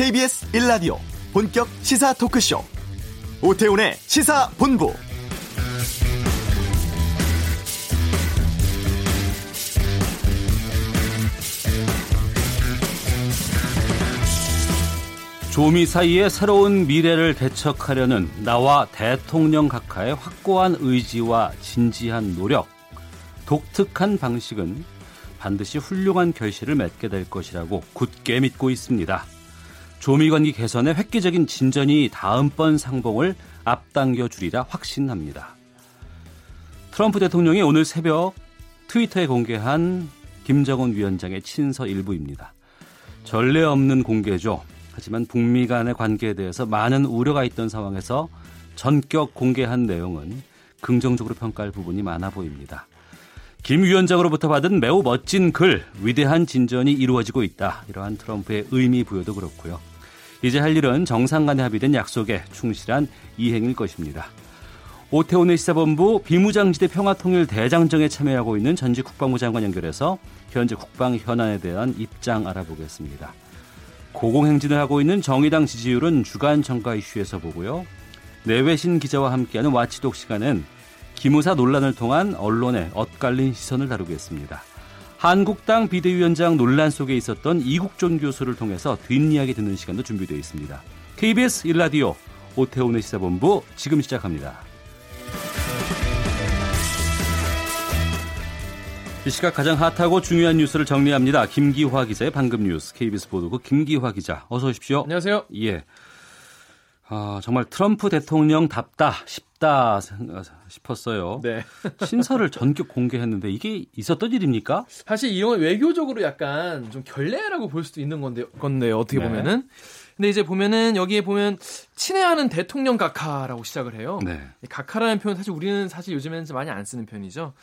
KBS 1라디오 본격 시사 토크쇼. 오태훈의 시사본부. 조미 사이의 새로운 미래를 개척하려는 나와 대통령 각하의 확고한 의지와 진지한 노력, 독특한 방식은 반드시 훌륭한 결실을 맺게 될 것이라고 굳게 믿고 있습니다. 조미 관계 개선의 획기적인 진전이 다음번 상봉을 앞당겨 주리라 확신합니다. 트럼프 대통령이 오늘 새벽 트위터에 공개한 김정은 위원장의 친서 일부입니다. 전례 없는 공개죠. 하지만 북미 간의 관계에 대해서 많은 우려가 있던 상황에서 전격 공개한 내용은 긍정적으로 평가할 부분이 많아 보입니다. 김 위원장으로부터 받은 매우 멋진 글, 위대한 진전이 이루어지고 있다. 이러한 트럼프의 의미 부여도 그렇고요. 이제 할 일은 정상 간에 합의된 약속에 충실한 이행일 것입니다. 오태훈의 시사본부 비무장지대 평화통일 대장정에 참여하고 있는 전직 국방부 장관 연결해서 현재 국방 현안에 대한 입장 알아보겠습니다. 고공행진을 하고 있는 정의당 지지율은 주간 정가 이슈에서 보고요. 내외신 기자와 함께하는 와치독 시간은 기무사 논란을 통한 언론의 엇갈린 시선을 다루겠습니다. 한국당 비대위원장 논란 속에 있었던 이국존 교수를 통해서 뒷이야기 듣는 시간도 준비되어 있습니다. KBS 일라디오 오태훈의 시사본부 지금 시작합니다. 이 시각 가장 핫하고 중요한 뉴스를 정리합니다. 김기화 기자의 방금 뉴스 KBS 보도국 김기화 기자 어서 오십시오. 안녕하세요. 예. 아, 정말 트럼프 대통령 답다 싶다 싶었어요. 네. 신설을 전격 공개했는데 이게 있었던 일입니까? 사실 이 영화 외교적으로 약간 좀 결례라고 볼 수도 있는 건데 건데요. 어떻게 네. 보면은. 근데 이제 보면은 여기에 보면 친애하는 대통령 각하라고 시작을 해요. 네. 이 각하라는 표현 사실 우리는 사실 요즘에는 좀 많이 안 쓰는 표현이죠.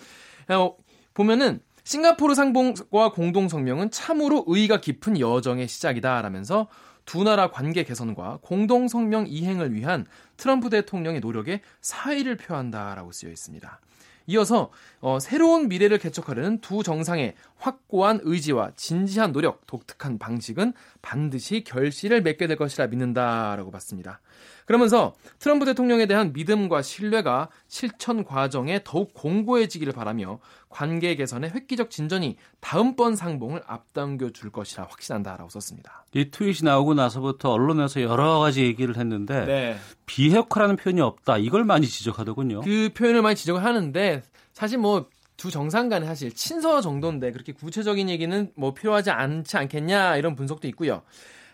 어, 보면은 싱가포르 상봉과 공동 성명은 참으로 의의가 깊은 여정의 시작이다라면서 두 나라 관계 개선과 공동 성명 이행을 위한 트럼프 대통령의 노력에 사의를 표한다라고 쓰여 있습니다. 이어서 어, 새로운 미래를 개척하려는 두 정상의 확고한 의지와 진지한 노력, 독특한 방식은 반드시 결실을 맺게 될 것이라 믿는다라고 봤습니다. 그러면서 트럼프 대통령에 대한 믿음과 신뢰가 실천 과정에 더욱 공고해지기를 바라며 관계 개선의 획기적 진전이 다음번 상봉을 앞당겨 줄 것이라 확신한다라고 썼습니다. 이 트윗이 나오고 나서부터 언론에서 여러 가지 얘기를 했는데 네. 비핵화라는 표현이 없다. 이걸 많이 지적하더군요. 그 표현을 많이 지적을 하는데 사실 뭐두 정상 간에 사실 친서 정도인데 그렇게 구체적인 얘기는 뭐 필요하지 않지 않겠냐 이런 분석도 있고요.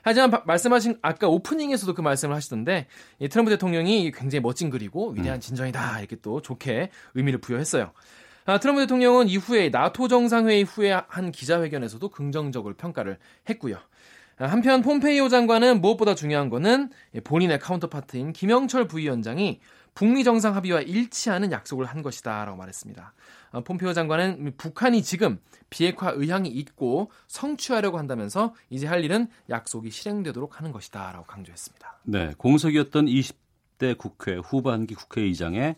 하지만 바- 말씀하신 아까 오프닝에서도 그 말씀을 하시던데 이 트럼프 대통령이 굉장히 멋진 글이고 위대한 진전이다 이렇게 또 좋게 의미를 부여했어요. 아, 트럼프 대통령은 이후에 나토 정상회의 후에 한 기자회견에서도 긍정적으로 평가를 했고요. 아, 한편 폼페이오 장관은 무엇보다 중요한 거는 본인의 카운터파트인 김영철 부위원장이 북미 정상 합의와 일치하는 약속을 한 것이다라고 말했습니다. 어, 폼페이오 장관은 북한이 지금 비핵화 의향이 있고 성취하려고 한다면서 이제 할 일은 약속이 실행되도록 하는 것이다라고 강조했습니다. 네, 공석이었던 20대 국회 후반기 국회의장에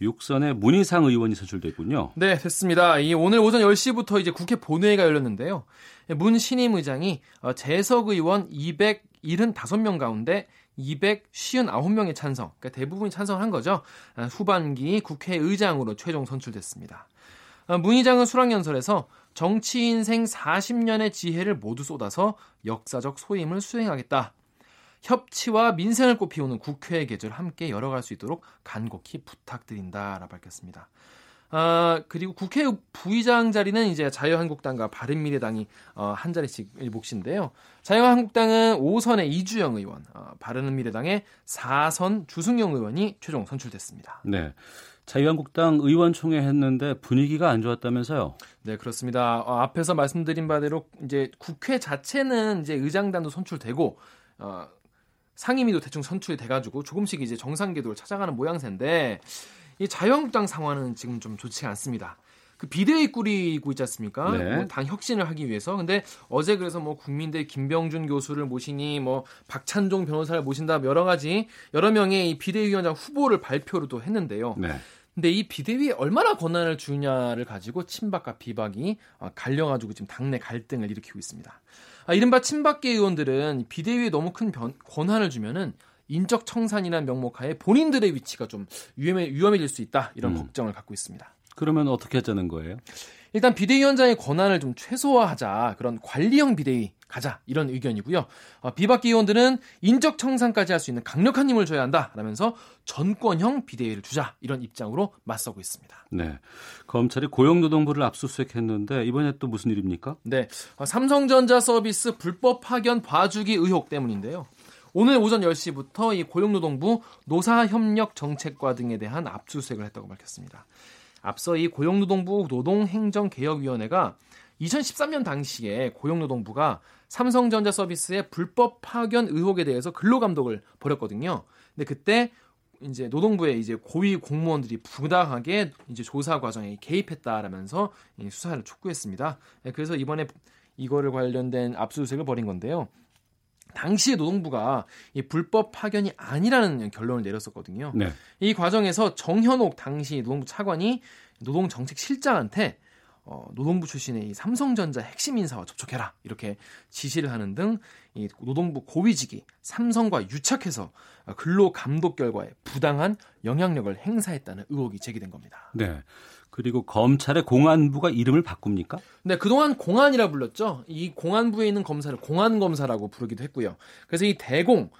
육선의 문희상 의원이 선출됐군요. 네, 됐습니다. 이 오늘 오전 10시부터 이제 국회 본회의가 열렸는데요. 문 신임 의장이 어, 재석 의원 275명 가운데 259명의 찬성, 그러니까 대부분이 찬성을 한 거죠. 아, 후반기 국회의장으로 최종 선출됐습니다. 아, 문 의장은 수락연설에서 정치 인생 40년의 지혜를 모두 쏟아서 역사적 소임을 수행하겠다. 협치와 민생을 꽃피우는 국회의 계절 함께 열어갈 수 있도록 간곡히 부탁드린다라 밝혔습니다. 아, 그리고 국회 부의장 자리는 이제 자유한국당과 바른미래당이 어, 한 자리씩 몫인데요. 자유한국당은 5선의 이주영 의원, 어, 바른미래당의 4선 주승용 의원이 최종 선출됐습니다. 네. 자유한국당 의원총회 했는데 분위기가 안 좋았다면서요? 네, 그렇습니다. 어, 앞에서 말씀드린 바대로 이제 국회 자체는 이제 의장단도 선출되고 어, 상임위도 대충 선출이 돼가지고 조금씩 이제 정상 궤도를 찾아가는 모양새인데 이 자유한국당 상황은 지금 좀 좋지 않습니다. 그 비대위 꾸리고 있지 않습니까? 네. 뭐 당 혁신을 하기 위해서. 근데 어제 그래서 뭐 국민대 김병준 교수를 모시니 뭐 박찬종 변호사를 모신다 여러 가지 여러 명의 이 비대위원장 후보를 발표를 또 했는데요. 네. 근데 이 비대위에 얼마나 권한을 주냐를 가지고 친박과 비박이 어, 갈려가지고 지금 당내 갈등을 일으키고 있습니다. 아, 이른바 친박계 의원들은 비대위에 너무 큰 변, 권한을 주면은 인적 청산이라는 명목하에 본인들의 위치가 좀 위험해, 위험해질 수 있다 이런 음. 걱정을 갖고 있습니다. 그러면 어떻게 하자는 거예요? 일단 비대위원장의 권한을 좀 최소화하자 그런 관리형 비대위 가자 이런 의견이고요. 어, 비박계 의원들은 인적 청산까지 할 수 있는 강력한 힘을 줘야 한다라면서 전권형 비대위를 주자 이런 입장으로 맞서고 있습니다. 네, 검찰이 고용노동부를 압수수색했는데 이번에 또 무슨 일입니까? 네, 어, 삼성전자 서비스 불법 파견 봐주기 의혹 때문인데요. 오늘 오전 10시부터 이 고용노동부 노사협력 정책과 등에 대한 압수수색을 했다고 밝혔습니다. 앞서 이 고용노동부 노동행정개혁위원회가 2013년 당시에 고용노동부가 삼성전자 서비스의 불법 파견 의혹에 대해서 근로감독을 벌였거든요. 근데 그때 이제 노동부의 이제 고위 공무원들이 부당하게 이제 조사 과정에 개입했다라면서 수사를 촉구했습니다. 네, 그래서 이번에 이거를 관련된 압수수색을 벌인 건데요. 당시에 노동부가 이 불법 파견이 아니라는 결론을 내렸었거든요. 네. 이 과정에서 정현옥 당시 노동부 차관이 노동정책실장한테 어, 노동부 출신의 이 삼성전자 핵심 인사와 접촉해라 이렇게 지시를 하는 등 이 노동부 고위직이 삼성과 유착해서 근로 감독 결과에 부당한 영향력을 행사했다는 의혹이 제기된 겁니다. 네. 그리고 검찰의 공안부가 이름을 바꿉니까? 네, 그동안 공안이라 불렀죠. 이 공안부에 있는 검사를 공안검사라고 부르기도 했고요. 그래서 이 대공,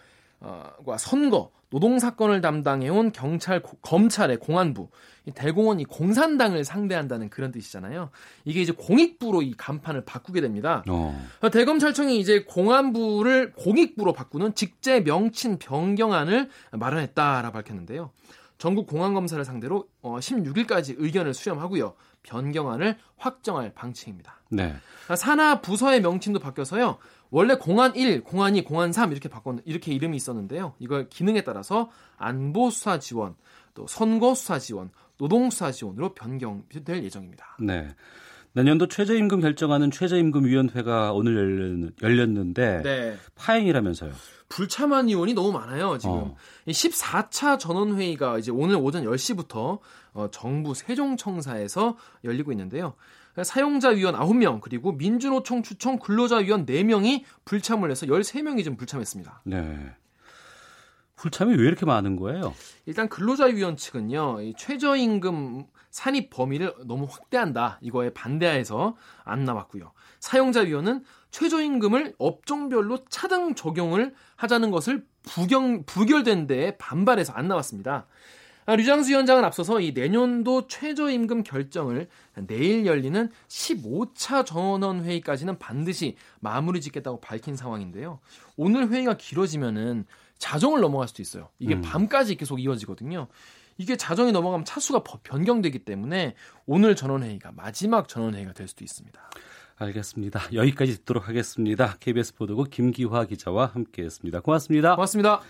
과 선거, 노동 사건을 담당해온 경찰 검찰의 공안부 이 대공원 이 공산당을 상대한다는 그런 뜻이잖아요. 이게 이제 공익부로 이 간판을 바꾸게 됩니다. 어. 대검찰청이 이제 공안부를 공익부로 바꾸는 직제 명칭 변경안을 마련했다라 밝혔는데요. 전국 공안검사를 상대로 16일까지 어, 의견을 수렴하고요. 변경안을 확정할 방침입니다. 네. 산하 부서의 명칭도 바뀌어서요. 원래 공안 1, 공안 2, 공안 3 이렇게 바꿨 이렇게 이름이 있었는데요. 이걸 기능에 따라서 안보 수사 지원, 또 선거 수사 지원, 노동 수사 지원으로 변경될 예정입니다. 네. 내년도 최저임금 결정하는 최저임금위원회가 오늘 열렸는데 네. 파행이라면서요. 불참한 의원이 너무 많아요, 지금. 어. 14차 전원회의가 이제 오늘 오전 10시부터 어, 정부 세종청사에서 열리고 있는데요. 사용자 위원 9명 그리고 민주노총 추천 근로자 위원 4명이 불참을 해서 13명이 좀 불참했습니다. 네. 불참이 왜 이렇게 많은 거예요? 일단 근로자위원 측은요, 최저임금 산입 범위를 너무 확대한다. 이거에 반대해서 안 나왔고요. 사용자위원은 최저임금을 업종별로 차등 적용을 하자는 것을 부경, 부결된 데에 반발해서 안 나왔습니다. 아, 류장수 위원장은 앞서서 이 내년도 최저임금 결정을 내일 열리는 15차 전원 회의까지는 반드시 마무리 짓겠다고 밝힌 상황인데요. 오늘 회의가 길어지면은 자정을 넘어갈 수도 있어요. 이게 음. 밤까지 계속 이어지거든요. 이게 자정이 넘어가면 차수가 변경되기 때문에 오늘 전원회의가 마지막 전원회의가 될 수도 있습니다. 알겠습니다. 여기까지 듣도록 하겠습니다. KBS 보도국 김기화 기자와 함께했습니다. 고맙습니다. 고맙습니다.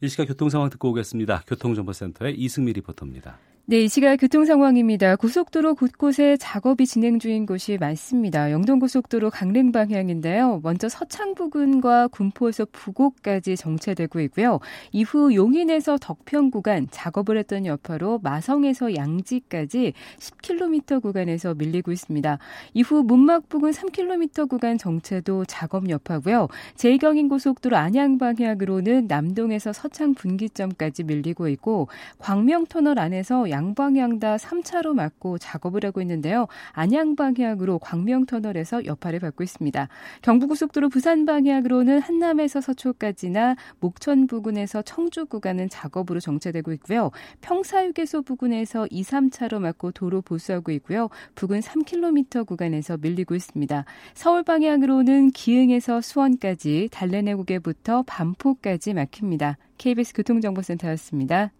이 시각 교통 상황 듣고 오겠습니다. 교통정보센터의 이승미 리포터입니다. 네, 이 시각 교통 상황입니다. 고속도로 곳곳에 작업이 진행 중인 곳이 많습니다. 영동고속도로 강릉 방향인데요. 먼저 서창 부근과 군포에서 부곡까지 정체되고 있고요. 이후 용인에서 덕평 구간 작업을 했던 여파로 마성에서 양지까지 10km 구간에서 밀리고 있습니다. 이후 문막 부근 3km 구간 정체도 작업 여파고요. 제2경인 고속도로 안양 방향으로는 남동에서 서창 분기점까지 밀리고 있고 광명터널 안에서 양 양방향 다 3차로 막고 작업을 하고 있는데요. 안양 방향으로 광명 터널에서 여파를 받고 있습니다. 경부고속도로 부산 방향으로는 한남에서 서초까지나 목천 부근에서 청주 구간은 작업으로 정체되고 있고요. 평사휴게소 부근에서 2, 3차로 막고 도로 보수하고 있고요. 부근 3km 구간에서 밀리고 있습니다. 서울 방향으로는 기흥에서 수원까지 달래내국에부터 반포까지 막힙니다. KBS 교통정보센터였습니다.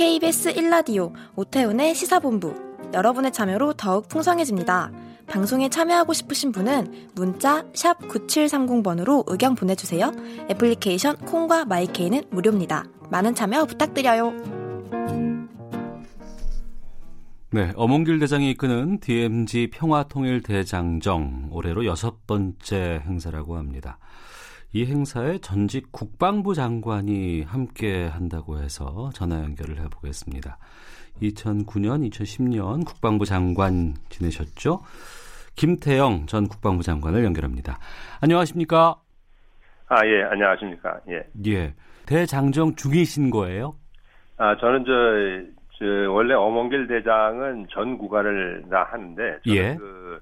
KBS 1라디오 오태훈의 시사본부 여러분의 참여로 더욱 풍성해집니다. 방송에 참여하고 싶으신 분은 문자 9730번으로 의견 보내주세요. 애플리케이션 콩과 마이케이는 무료입니다. 많은 참여 부탁드려요. 네, 어몽길 대장이 이끄는 DMZ 평화통일대장정 올해로 여섯 번째 행사라고 합니다. 이 행사에 전직 국방부 장관이 함께 한다고 해서 전화 연결을 해보겠습니다. 2009년, 2010년 국방부 장관 지내셨죠? 김태영 전 국방부 장관을 연결합니다. 안녕하십니까? 아, 예, 안녕하십니까? 예. 예. 대장정 중이신 거예요? 아, 저는 저, 저 원래 어몽길 대장은 전 구간을 다 하는데 저는 예. 그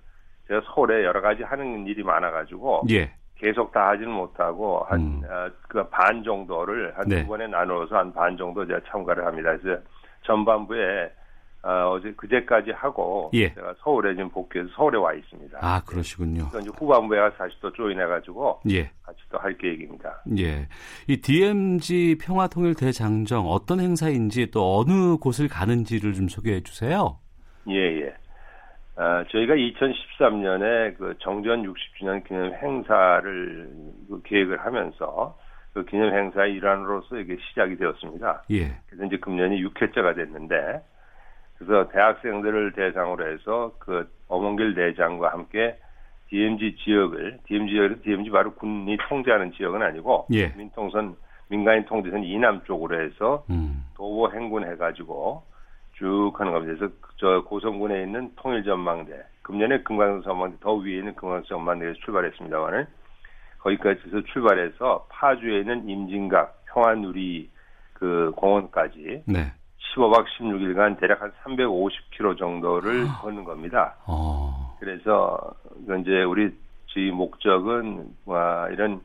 제가 서울에 여러 가지 하는 일이 많아 가지고 예. 계속 다 하지는 못하고 음. 한그반 정도를 한두 네. 번에 나누어서 한 반 정도 제가 참가를 합니다. 그래서 전반부에 어, 어제 그제까지 하고 예. 제가 서울에 지금 복귀해서 서울에 와 있습니다. 아, 그러시군요. 그래서 이제 후반부에 가서 다시 또 조인해 가지고 예. 같이 또 할 계획입니다. 예. 이 DMZ 평화통일 대장정 어떤 행사인지 또 어느 곳을 가는지를 좀 소개해 주세요. 예, 예. 아, 저희가 2013년에 그 정전 60주년 기념 행사를 그 계획을 하면서 그 기념 행사의 일환으로서 이게 시작이 되었습니다. 예. 그래서 이제 금년이 6회째가 됐는데, 그래서 대학생들을 대상으로 해서 그 어몽길 대장과 함께 DMZ 지역을, DMZ, DMZ 바로 군이 통제하는 지역은 아니고, 예. 민통선, 민간인 통제선 이남 쪽으로 해서 음. 도보 행군 해 가지고 쭉 하는 겁니다. 그래서 저 고성군에 있는 통일전망대, 금년에 금강산 전망대 더 위에 있는 금강산 전망대에서 출발했습니다만은 거기까지 해서 출발해서 파주에 있는 임진각 평화누리 그 공원까지 네. 15박 16일간 대략 한 350km 정도를 걷는 겁니다. 어. 그래서 그 이제 우리 저희 목적은 와 이런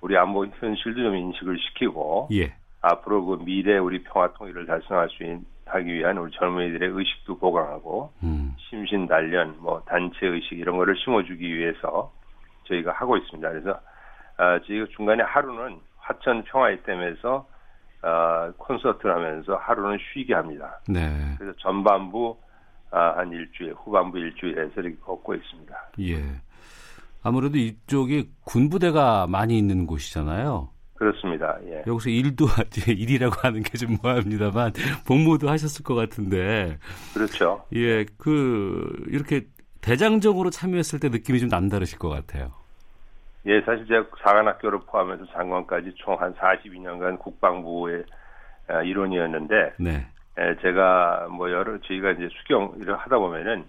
우리 안보 현실도 좀 인식을 시키고 예. 앞으로 그 미래 우리 평화 통일을 달성할 수 있, 하기 위한 우리 젊은이들의 의식도 보강하고 음. 심신 단련, 뭐 단체 의식 이런 거를 심어주기 위해서 저희가 하고 있습니다. 그래서 아, 저희가 중간에 하루는 화천 평화의댐에서 아, 콘서트를 하면서 하루는 쉬게 합니다. 네. 그래서 전반부 아, 한 일주일, 후반부 일주일에서 이렇게 걷고 있습니다. 예. 아무래도 이쪽이 군부대가 많이 있는 곳이잖아요. 그렇습니다. 예. 여기서 일도 하지, 일이라고 하는 게 좀 뭐합니다만 복무도 하셨을 것 같은데 그렇죠. 예, 그 이렇게 대장정으로 참여했을 때 느낌이 좀 남다르실 것 같아요. 예, 사실 제가 사관학교를 포함해서 장관까지 총 한 42년간 국방부의 아, 일원이었는데 네. 예, 제가 뭐 여러 저희가 이제 수경 일을 하다 보면은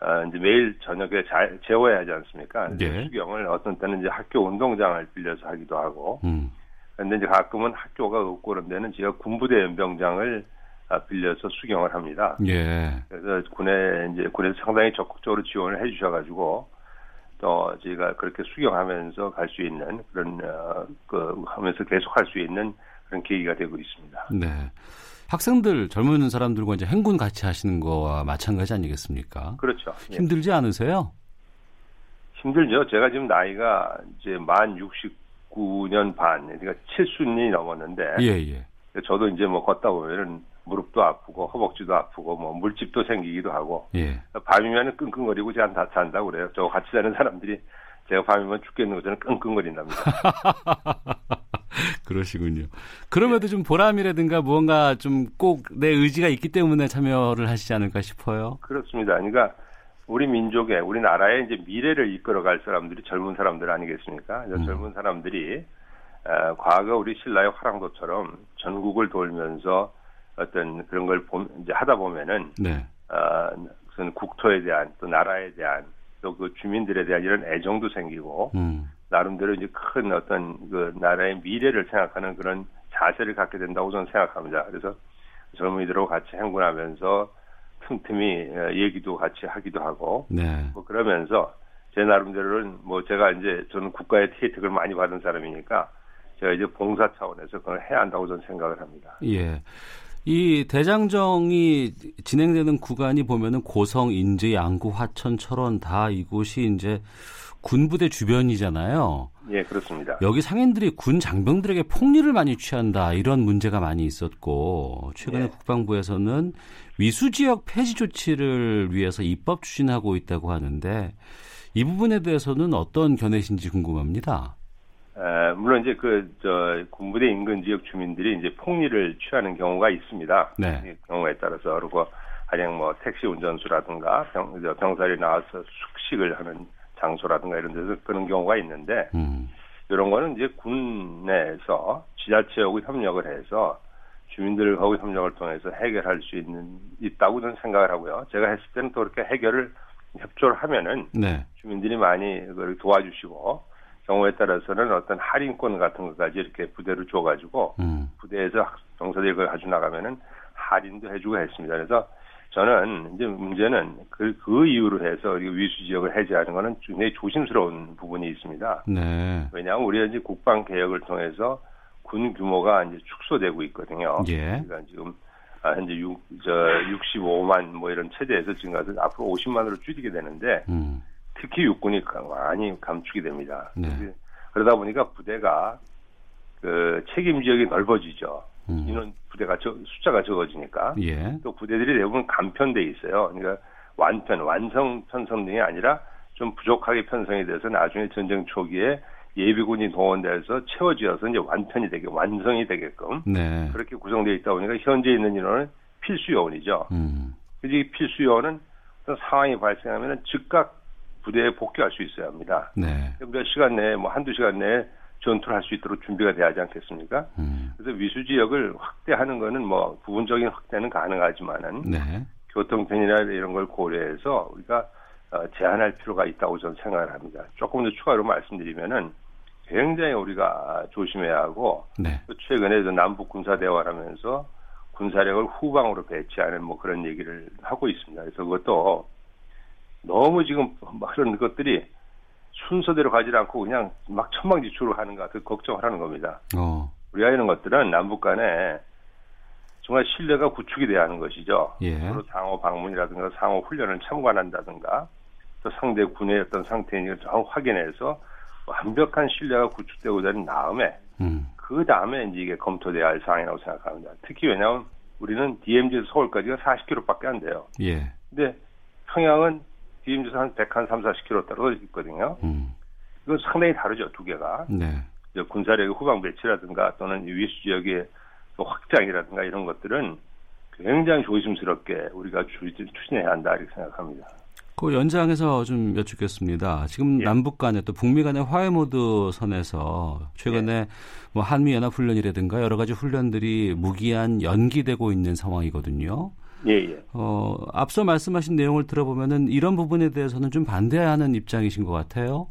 아, 이제 매일 저녁에 자, 재워야 하지 않습니까? 예. 수경을 어떤 때는 이제 학교 운동장을 빌려서 하기도 하고, 음. 근데 이제 가끔은 학교가 없고 그런 데는 제가 군부대 연병장을 아, 빌려서 수경을 합니다. 예. 그래서 군에 이제 군에서 상당히 적극적으로 지원을 해주셔가지고 또 저희가 그렇게 수경하면서 갈 수 있는 그런 어, 그 하면서 계속 할 수 있는 그런 계기가 되고 있습니다. 네. 학생들 젊은 사람들과 이제 행군 같이 하시는 거와 마찬가지 아니겠습니까? 그렇죠. 예. 힘들지 않으세요? 힘들죠. 제가 지금 나이가 이제 만 69년 반, 그러니까 7순이 넘었는데 예, 예. 저도 이제 뭐 걷다 보면은 무릎도 아프고 허벅지도 아프고 뭐 물집도 생기기도 하고 예. 밤이면은 끙끙거리고 제가 다 잔다고 그래요. 저 같이 사는 사람들이 제가 밤이면 죽겠는 거 저는 끙끙거린답니다. 그러시군요. 그럼에도 좀 보람이라든가 무언가 좀 꼭 내 의지가 있기 때문에 참여를 하시지 않을까 싶어요. 그렇습니다. 그러니까 우리 민족의 우리 나라의 이제 미래를 이끌어갈 사람들이 젊은 사람들 아니겠습니까? 음. 젊은 사람들이 어, 과거 우리 신라의 화랑도처럼 전국을 돌면서 어떤 그런 걸 보, 이제 하다 보면은 네. 어, 국토에 대한 또 나라에 대한 또 그 주민들에 대한 이런 애정도 생기고 음. 나름대로 이제 큰 어떤 그 나라의 미래를 생각하는 그런 자세를 갖게 된다고 저는 생각합니다. 그래서 젊은이들하고 같이 행군하면서 틈틈이 어, 얘기도 같이 하기도 하고 네. 뭐 그러면서 제 나름대로는 뭐 제가 이제 저는 국가의 혜택을 많이 받은 사람이니까 제가 이제 봉사 차원에서 그걸 해야 한다고 저는 생각을 합니다. 예. 이 대장정이 진행되는 구간이 보면은 고성, 인제, 양구, 화천, 철원 다 이곳이 이제 군부대 주변이잖아요. 예, 그렇습니다. 여기 상인들이 군 장병들에게 폭리를 많이 취한다 이런 문제가 많이 있었고 최근에 예. 국방부에서는 위수 지역 폐지 조치를 위해서 입법 추진하고 있다고 하는데 이 부분에 대해서는 어떤 견해신지 궁금합니다. 에, 물론 이제 그 저 군부대 인근 지역 주민들이 이제 폭리를 취하는 경우가 있습니다. 네. 이 경우에 따라서 그리고 가령 뭐 택시 운전수라든가 병, 저 병살이 나와서 숙식을 하는 장소라든가 이런 데서 그런 경우가 있는데 음, 이런 거는 이제 군 내에서 지자체하고 협력을 해서 주민들하고 협력을 통해서 해결할 수 있는 있다고 저는 생각을 하고요. 제가 했을 때는 또 그렇게 해결을 협조를 하면은 네. 주민들이 많이 그걸 도와주시고 경우에 따라서는 어떤 할인권 같은 것까지 이렇게 부대로 줘가지고 음. 부대에서 정서들이 그걸 가지고 나가면은 할인도 해주고 했습니다. 그래서 저는 이제 문제는 그, 그 이유로 해서 위수 지역을 해제하는 거는 굉장히 조심스러운 부분이 있습니다. 네. 왜냐하면 우리가 이제 국방 개혁을 통해서 군 규모가 이제 축소되고 있거든요. 예. 그러니까 지금 아, 현재 6, 저 65만 뭐 이런 체제에서 지금 가서 앞으로 50만으로 줄이게 되는데 음. 특히 육군이 많이 감축이 됩니다. 네. 그러다 보니까 부대가 그 책임 지역이 넓어지죠. 음. 인원 부대가 저, 숫자가 적어지니까 예. 또 부대들이 대부분 간편돼 있어요. 그러니까 완편, 완성 편성 등이 아니라 좀 부족하게 편성이 돼서 나중에 전쟁 초기에 예비군이 동원돼서 채워지어서 이제 완편이 되게 완성이 되게끔 네. 그렇게 구성되어 있다 보니까 현재 있는 인원은 필수 요원이죠. 음. 그래서 이 필수 요원은 어떤 상황이 발생하면 즉각 부대에 복귀할 수 있어야 합니다. 네. 몇 시간 내에 뭐 한두 시간 내에 전투를 할 수 있도록 준비가 돼야 하지 않겠습니까? 음. 그래서 위수 지역을 확대하는 거는 뭐 부분적인 확대는 가능하지만은 네. 교통편이나 이런 걸 고려해서 우리가 어, 제한할 필요가 있다고 저는 생각을 합니다. 조금 더 추가로 말씀드리면은 굉장히 우리가 조심해야 하고 네. 또 최근에 도 남북 군사 대화를 하면서 군사력을 후방으로 배치하는 뭐 그런 얘기를 하고 있습니다. 그래서 그것도 너무 지금 막 그런 것들이 순서대로 가지 않고 그냥 막 천방지축으로 하는가 그 걱정을 하는 겁니다. 어. 우리가 이런 것들은 남북 간에 정말 신뢰가 구축이 돼야 하는 것이죠. 예. 서로 상호 방문이라든가 상호 훈련을 참관한다든가 또 상대 군의 어떤 상태인지를 정 확인해서 완벽한 신뢰가 구축되고 난 다음에 음. 그 다음에 이제 이게 검토돼야 할 사항이라고 생각합니다. 특히 왜냐하면 우리는 DMZ에서 서울까지가 40km밖에 안 돼요. 예. 근데 평양은 DMZ에서 한 100, 한 3, 40km 떨어져 있거든요. 음. 이건 상당히 다르죠, 두 개가. 네. 군사력의 후방 배치라든가 또는 위수 지역의 그 확장이라든가 이런 것들은 굉장히 조심스럽게 우리가 추- 추진해야 한다 이렇게 생각합니다. 그 연장해서 좀 여쭙겠습니다. 지금 예. 남북 간에 또 북미 간의 화해 모드 선에서 최근에 예. 뭐 한미 연합 훈련이라든가 여러 가지 훈련들이 무기한 연기되고 있는 상황이거든요. 예, 예. 어, 앞서 말씀하신 내용을 들어보면은 이런 부분에 대해서는 좀 반대하는 입장이신 것 같아요.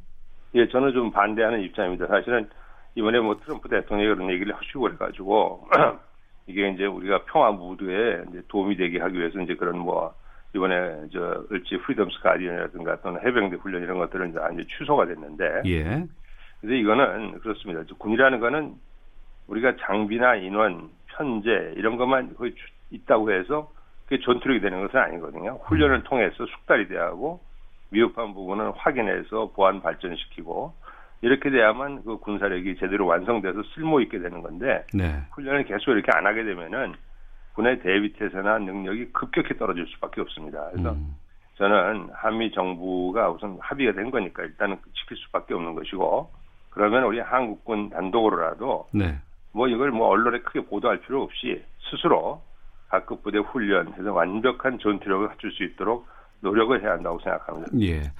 예, 저는 좀 반대하는 입장입니다. 사실은 이번에 뭐 트럼프 대통령이 그런 얘기를 하시고 그래가지고 이게 이제 우리가 평화 무드에 이제 도움이 되게 하기 위해서 이제 그런 뭐 이번에 저 을지 프리덤스 가디언이라든가 또는 해병대 훈련 이런 것들은 이제 이제 취소가 됐는데 예. 그래서 이거는 그렇습니다. 군이라는 거는 우리가 장비나 인원, 편제 이런 것만 거의 주- 있다고 해서 그게 전투력이 되는 것은 아니거든요. 훈련을 통해서 숙달이 돼야 하고 미흡한 부분은 확인해서 보완 발전시키고 이렇게 돼야만 그 군사력이 제대로 완성돼서 쓸모 있게 되는 건데 네. 훈련을 계속 이렇게 안 하게 되면은 군의 대비 태세나 능력이 급격히 떨어질 수밖에 없습니다. 그래서 음. 저는 한미 정부가 우선 합의가 된 거니까 일단은 지킬 수밖에 없는 것이고 그러면 우리 한국군 단독으로라도 네. 뭐 이걸 뭐 언론에 크게 보도할 필요 없이 스스로 각급 부대 훈련 해서 완벽한 전투력을 갖출 수 있도록 노력을 해야 한다고 생각합니다. 예.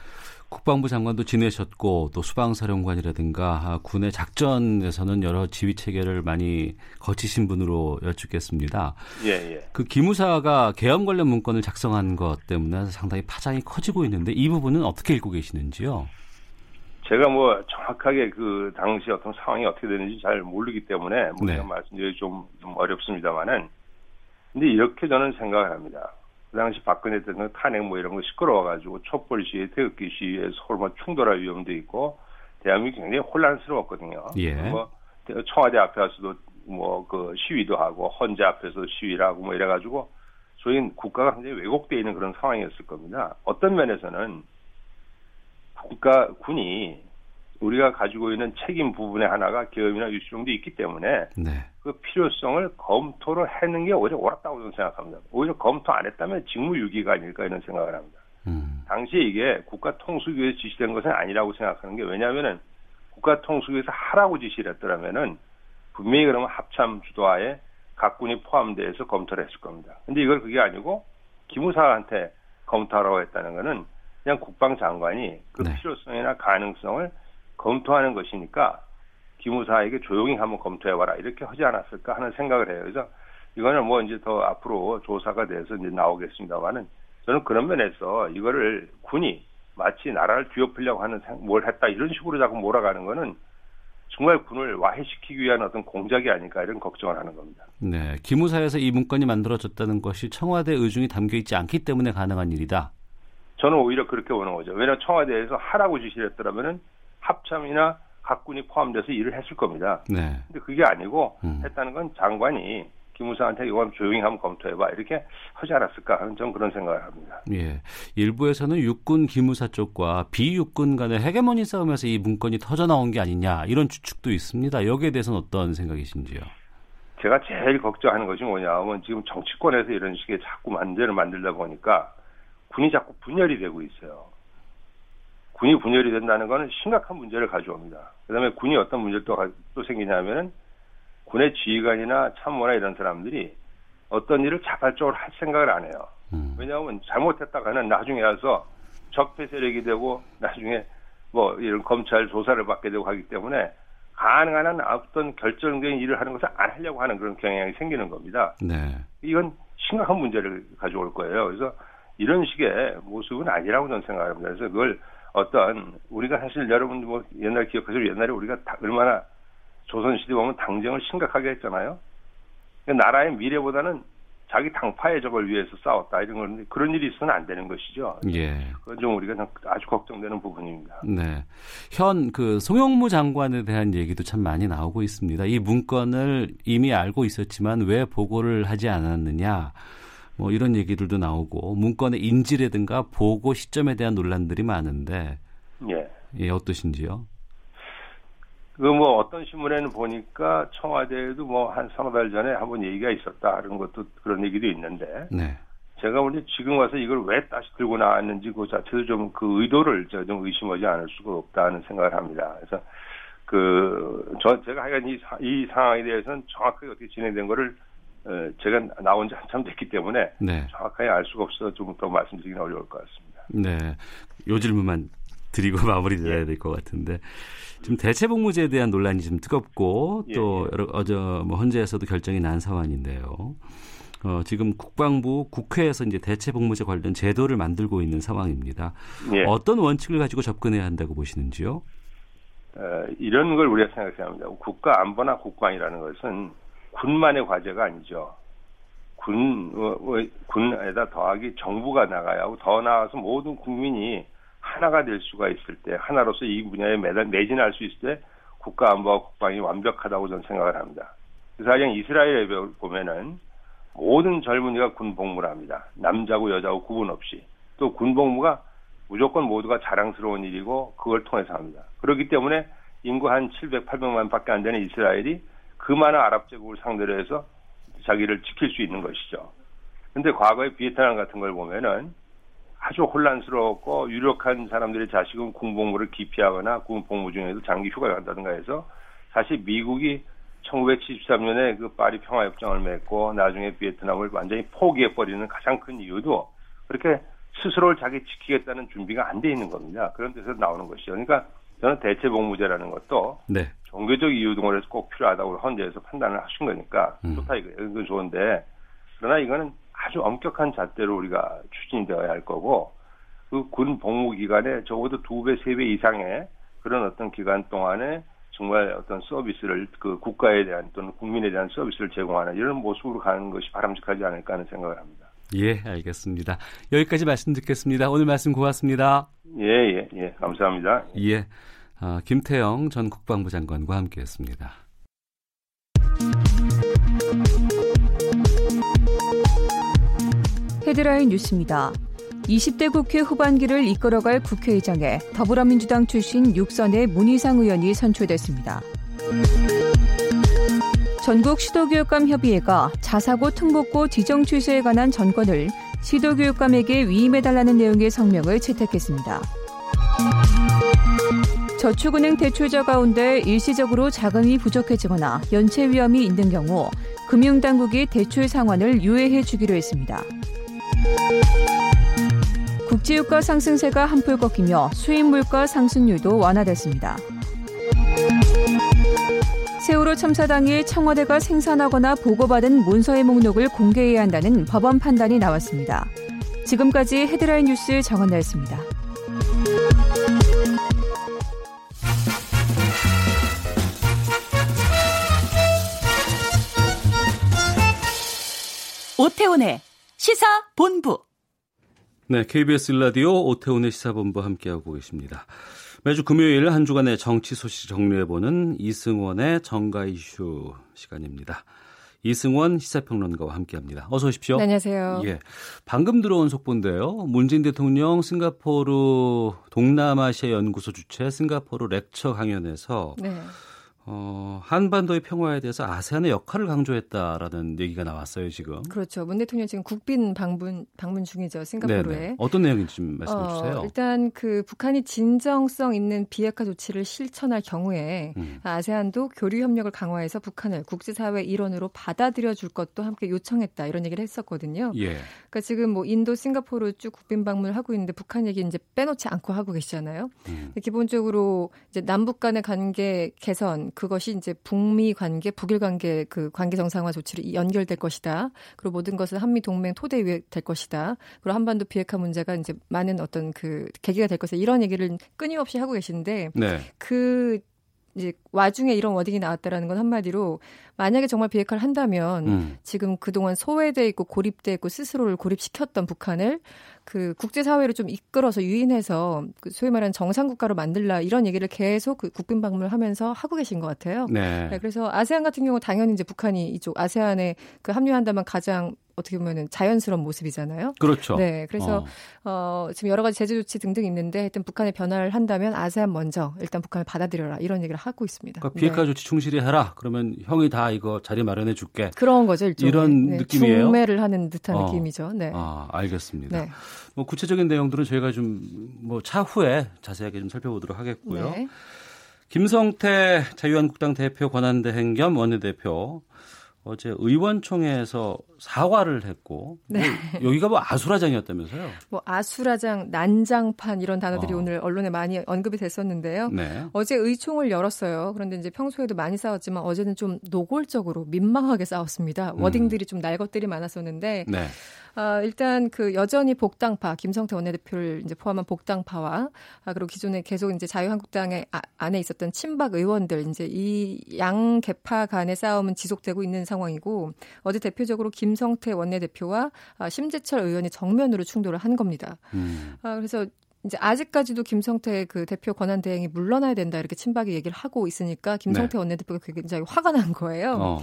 국방부 장관도 지내셨고 또 수방사령관이라든가 아, 군의 작전에서는 여러 지휘 체계를 많이 거치신 분으로 여쭙겠습니다. 예, 예. 그 기무사가 계엄 관련 문건을 작성한 것 때문에 상당히 파장이 커지고 있는데 이 부분은 어떻게 읽고 계시는지요? 제가 뭐 정확하게 그 당시 어떤 상황이 어떻게 되는지 잘 모르기 때문에 뭐 네. 제가 말씀드리기 좀, 좀 어렵습니다만은 근데 이렇게 저는 생각을 합니다. 그 당시 박근혜 대통령 탄핵 뭐 이런 거 시끄러워가지고 촛불 시위, 태극기 시위에 서로 뭐 충돌할 위험도 있고 대한민국이 굉장히 혼란스러웠거든요. 예. 뭐 청와대 앞에 와서도 뭐 그 시위도 하고 헌재 앞에서 시위를 하고 뭐 이래가지고 저희 국가가 굉장히 왜곡되어 있는 그런 상황이었을 겁니다. 어떤 면에서는 국가 군이 우리가 가지고 있는 책임 부분의 하나가 계엄이나 유수정도 있기 때문에 네. 그 필요성을 검토를 하는 게 오히려 옳았다고 저는 생각합니다. 오히려 검토 안 했다면 직무유기가 아닐까 이런 생각을 합니다. 음. 당시에 이게 국가 통수위에서 지시된 것은 아니라고 생각하는 게 왜냐하면은 국가 통수위에서 하라고 지시를 했더라면은 분명히 그러면 합참 주도하에 각 군이 포함돼서 검토를 했을 겁니다. 근데 이걸 그게 아니고 기무사한테 검토하라고 했다는 거는 그냥 국방장관이 그 네. 필요성이나 가능성을 검토하는 것이니까 기무사에게 조용히 한번 검토해봐라 이렇게 하지 않았을까 하는 생각을 해요. 그래서 이거는 뭐 이제 더 앞으로 조사가 돼서 이제 나오겠습니다만은 저는 그런 면에서 이거를 군이 마치 나라를 뒤엎으려고 하는 뭘 했다 이런 식으로 자꾸 몰아가는 거는 정말 군을 와해시키기 위한 어떤 공작이 아닐까 이런 걱정을 하는 겁니다. 네, 기무사에서 이 문건이 만들어졌다는 것이 청와대 의중이 담겨 있지 않기 때문에 가능한 일이다. 저는 오히려 그렇게 보는 거죠. 왜냐하면 청와대에서 하라고 지시를 했더라면은 합참이나 각군이 포함돼서 일을 했을 겁니다. 네. 근데 그게 아니고 음. 했다는 건 장관이 기무사한테 이건 조용히 한번 검토해봐 이렇게 하지 않았을까 하는 좀 그런 생각을 합니다. 예, 일부에서는 육군 기무사 쪽과 비육군 간의 헤게모니 싸움에서 이 문건이 터져 나온 게 아니냐 이런 추측도 있습니다. 여기에 대해서는 어떤 생각이신지요? 제가 제일 걱정하는 것이 뭐냐면 지금 정치권에서 이런 식의 자꾸 문제를 만들다 보니까 군이 자꾸 분열이 되고 있어요. 군이 분열이 된다는 것은 심각한 문제를 가져옵니다. 그다음에 군이 어떤 문제를 또, 또 생기냐면은 군의 지휘관이나 참모나 이런 사람들이 어떤 일을 자발적으로 할 생각을 안 해요. 음. 왜냐하면 잘못했다가는 나중에 와서 적폐 세력이 되고 나중에 뭐 이런 검찰 조사를 받게 되고 하기 때문에 가능한 한 어떤 결정적인 일을 하는 것을 안 하려고 하는 그런 경향이 생기는 겁니다. 네. 이건 심각한 문제를 가져올 거예요. 그래서 이런 식의 모습은 아니라고 저는 생각합니다. 그래서 그걸 어떤 우리가 사실 여러분 뭐 옛날 기억하시죠? 옛날에 우리가 얼마나 조선시대 보면 당정을 심각하게 했잖아요. 그러니까 나라의 미래보다는 자기 당파의 적을 위해서 싸웠다 이런 건데 그런 일이 있어서는 안 되는 것이죠. 예. 그건 좀 우리가 아주 걱정되는 부분입니다. 네. 현 그 송영무 장관에 대한 얘기도 참 많이 나오고 있습니다. 이 문건을 이미 알고 있었지만 왜 보고를 하지 않았느냐. 뭐 이런 얘기들도 나오고 문건의 인지라든가 보고 시점에 대한 논란들이 많은데 예, 예 어떠신지요? 그 뭐 어떤 신문에는 보니까 청와대에도 뭐 한 서너 달 전에 한번 얘기가 있었다 그런 것도 그런 얘기도 있는데 네. 제가 오늘 지금 와서 이걸 왜 다시 들고 나왔는지 그 자체도 좀 그 의도를 좀 의심하지 않을 수가 없다는 생각을 합니다. 그래서 그 저 제가 하여간 이, 이 상황에 대해서는 정확하게 어떻게 진행된 거를 어, 제가 나온 지 한참 됐기 때문에 네. 정확하게 알 수가 없어서 좀더 말씀드리기는 어려울 것 같습니다. 네. 요 질문만 드리고 마무리해야 될 것 같은데 지금 대체복무제에 대한 논란이 좀 뜨겁고 예, 또 예. 여러, 어제 뭐 헌재에서도 결정이 난 상황인데요. 어, 지금 국방부 국회에서 이제 대체복무제 관련 제도를 만들고 있는 상황입니다. 예. 어떤 원칙을 가지고 접근해야 한다고 보시는지요? 어, 이런 걸 우리가 생각해야 합니다. 국가 안보나 국방이라는 것은 군만의 과제가 아니죠. 군, 어, 어, 군에다 더하기 정부가 나가야 하고 더 나아가서 모든 국민이 하나가 될 수가 있을 때 하나로서 이 분야에 매달 매진할 수 있을 때 국가 안보와 국방이 완벽하다고 저는 생각을 합니다. 그래서 가령 이스라엘에 보면은 모든 젊은이가 군 복무를 합니다. 남자고 여자고 구분 없이 또 군 복무가 무조건 모두가 자랑스러운 일이고 그걸 통해서 합니다. 그렇기 때문에 인구 한 700, 800만 밖에 안 되는 이스라엘이 그 많은 아랍 제국을 상대로 해서 자기를 지킬 수 있는 것이죠. 근데 과거의 비에트남 같은 걸 보면은 아주 혼란스럽고 유력한 사람들의 자식은 군복무를 기피하거나 군복무 중에도 장기 휴가를 간다든가 해서 사실 미국이 1973년에 그 파리 평화협정을 맺고 나중에 비에트남을 완전히 포기해버리는 가장 큰 이유도 그렇게 스스로를 자기 지키겠다는 준비가 안 돼 있는 겁니다. 그런 데서 나오는 것이죠. 그러니까 저는 대체복무제라는 것도 네. 종교적 이유 등으로 해서 꼭 필요하다고 헌재에서 판단을 하신 거니까 음. 좋다 이거 이건 좋은데 그러나 이거는 아주 엄격한 잣대로 우리가 추진이 되어야 할 거고 그 군 복무 기간에 적어도 두 배, 세 배 이상의 그런 어떤 기간 동안에 정말 어떤 서비스를 그 국가에 대한 또는 국민에 대한 서비스를 제공하는 이런 모습으로 가는 것이 바람직하지 않을까 하는 생각을 합니다. 예, 알겠습니다. 여기까지 말씀 듣겠습니다. 오늘 말씀 고맙습니다. 예, 예, 예. 감사합니다. 예. 아, 김태영 전 국방부 장관과 함께했습니다. 헤드라인 뉴스입니다. 20대 국회 후반기를 이끌어갈 국회의장에 더불어민주당 출신 육선의 문희상 의원이 선출됐습니다. 전국 시도교육감 협의회가 자사고 특목고 지정 취소에 관한 전권을 시도교육감에게 위임해달라는 내용의 성명을 채택했습니다. 저축은행 대출자 가운데 일시적으로 자금이 부족해지거나 연체 위험이 있는 경우 금융당국이 대출 상환을 유예해 주기로 했습니다. 국제유가 상승세가 한풀 꺾이며 수입 물가 상승률도 완화됐습니다. 세월호 참사 당일 청와대가 생산하거나 보고받은 문서의 목록을 공개해야 한다는 법원 판단이 나왔습니다. 지금까지 헤드라인 뉴스 정원나였습니다. 오태훈의 시사 본부. 네, KBS 라디오 오태훈의 시사본부 함께하고 계십니다. 매주 금요일 한 주간의 정치 소식 정리해보는 이승원의 정가 이슈 시간입니다. 이승원 시사평론가와 함께합니다. 어서 오십시오. 네, 안녕하세요. 예, 방금 들어온 속보인데요. 문재인 대통령 싱가포르 동남아시아 연구소 주최 싱가포르 렉처 강연에서 네. 어, 한반도의 평화에 대해서 아세안의 역할을 강조했다라는 얘기가 나왔어요, 지금. 그렇죠. 문 대통령 지금 국빈 방문 방문 중이죠. 싱가포르에. 네네. 어떤 내용인지 좀 말씀해 주세요. 어, 일단 그 북한이 진정성 있는 비핵화 조치를 실천할 경우에 음. 아세안도 교류 협력을 강화해서 북한을 국제사회 일원으로 받아들여 줄 것도 함께 요청했다 이런 얘기를 했었거든요. 예. 그러니까 지금 뭐 인도, 싱가포르 쭉 국빈 방문을 하고 있는데 북한 얘기 이제 빼놓지 않고 하고 계시잖아요. 음. 기본적으로 이제 남북 간의 관계 개선 그것이 이제 북미 관계, 북일 관계 그 관계 정상화 조치로 연결될 것이다. 그리고 모든 것은 한미 동맹 토대 위에 될 것이다. 그리고 한반도 비핵화 문제가 이제 많은 어떤 그 계기가 될 것이다. 이런 얘기를 끊임없이 하고 계신데 네. 그 이제 와중에 이런 워딩이 나왔다라는 건 한마디로 만약에 정말 비핵화를 한다면 음. 지금 그동안 소외돼 있고 고립돼 있고 스스로를 고립시켰던 북한을 그 국제사회로 좀 이끌어서 유인해서 그 소위 말하는 정상국가로 만들라 이런 얘기를 계속 그 국빈 방문을 하면서 하고 계신 것 같아요. 네. 네, 그래서 아세안 같은 경우 당연히 이제 북한이 이쪽 아세안에 그 합류한다면 가장 어떻게 보면은 자연스러운 모습이잖아요. 그렇죠. 네, 그래서 어. 어, 지금 여러 가지 제재 조치 등등 있는데 하여튼 북한의 변화를 한다면 아세안 먼저 일단 북한을 받아들여라 이런 얘기를 하고 있습니다. 그러니까 비핵화 네. 조치 충실히 해라. 그러면 형이 다 이거 자리 마련해 줄게. 그런 거죠 일종의 이런 네, 느낌이에요? 중매를 하는 듯한 어. 느낌이죠. 네. 아, 알겠습니다. 네. 뭐 구체적인 내용들은 저희가 좀 뭐 차후에 자세하게 좀 살펴보도록 하겠고요. 네. 김성태 자유한국당 대표 권한대행 겸 원내대표 어제 의원총회에서 사과를 했고 네. 뭐 여기가 뭐 아수라장이었다면서요? 뭐 아수라장, 난장판 이런 단어들이 어. 오늘 언론에 많이 언급이 됐었는데요. 네. 어제 의총을 열었어요. 그런데 이제 평소에도 많이 싸웠지만 어제는 좀 노골적으로 민망하게 싸웠습니다. 음. 워딩들이 좀 날 것들이 많았었는데 네. 아, 일단 그 여전히 복당파 김성태 원내대표를 이제 포함한 복당파와 아, 그리고 기존에 계속 이제 자유한국당의 아, 안에 있었던 친박 의원들 이제 이 양 개파 간의 싸움은 지속되고 있는 상황이고 어제 대표적으로 김성태 원내대표와 아, 심재철 의원이 정면으로 충돌을 한 겁니다. 음. 아, 그래서 이제 아직까지도 김성태 그 대표 권한 대행이 물러나야 된다 이렇게 친박이 얘기를 하고 있으니까 김성태 원내대표가 굉장히 화가 난 거예요. 네. 어.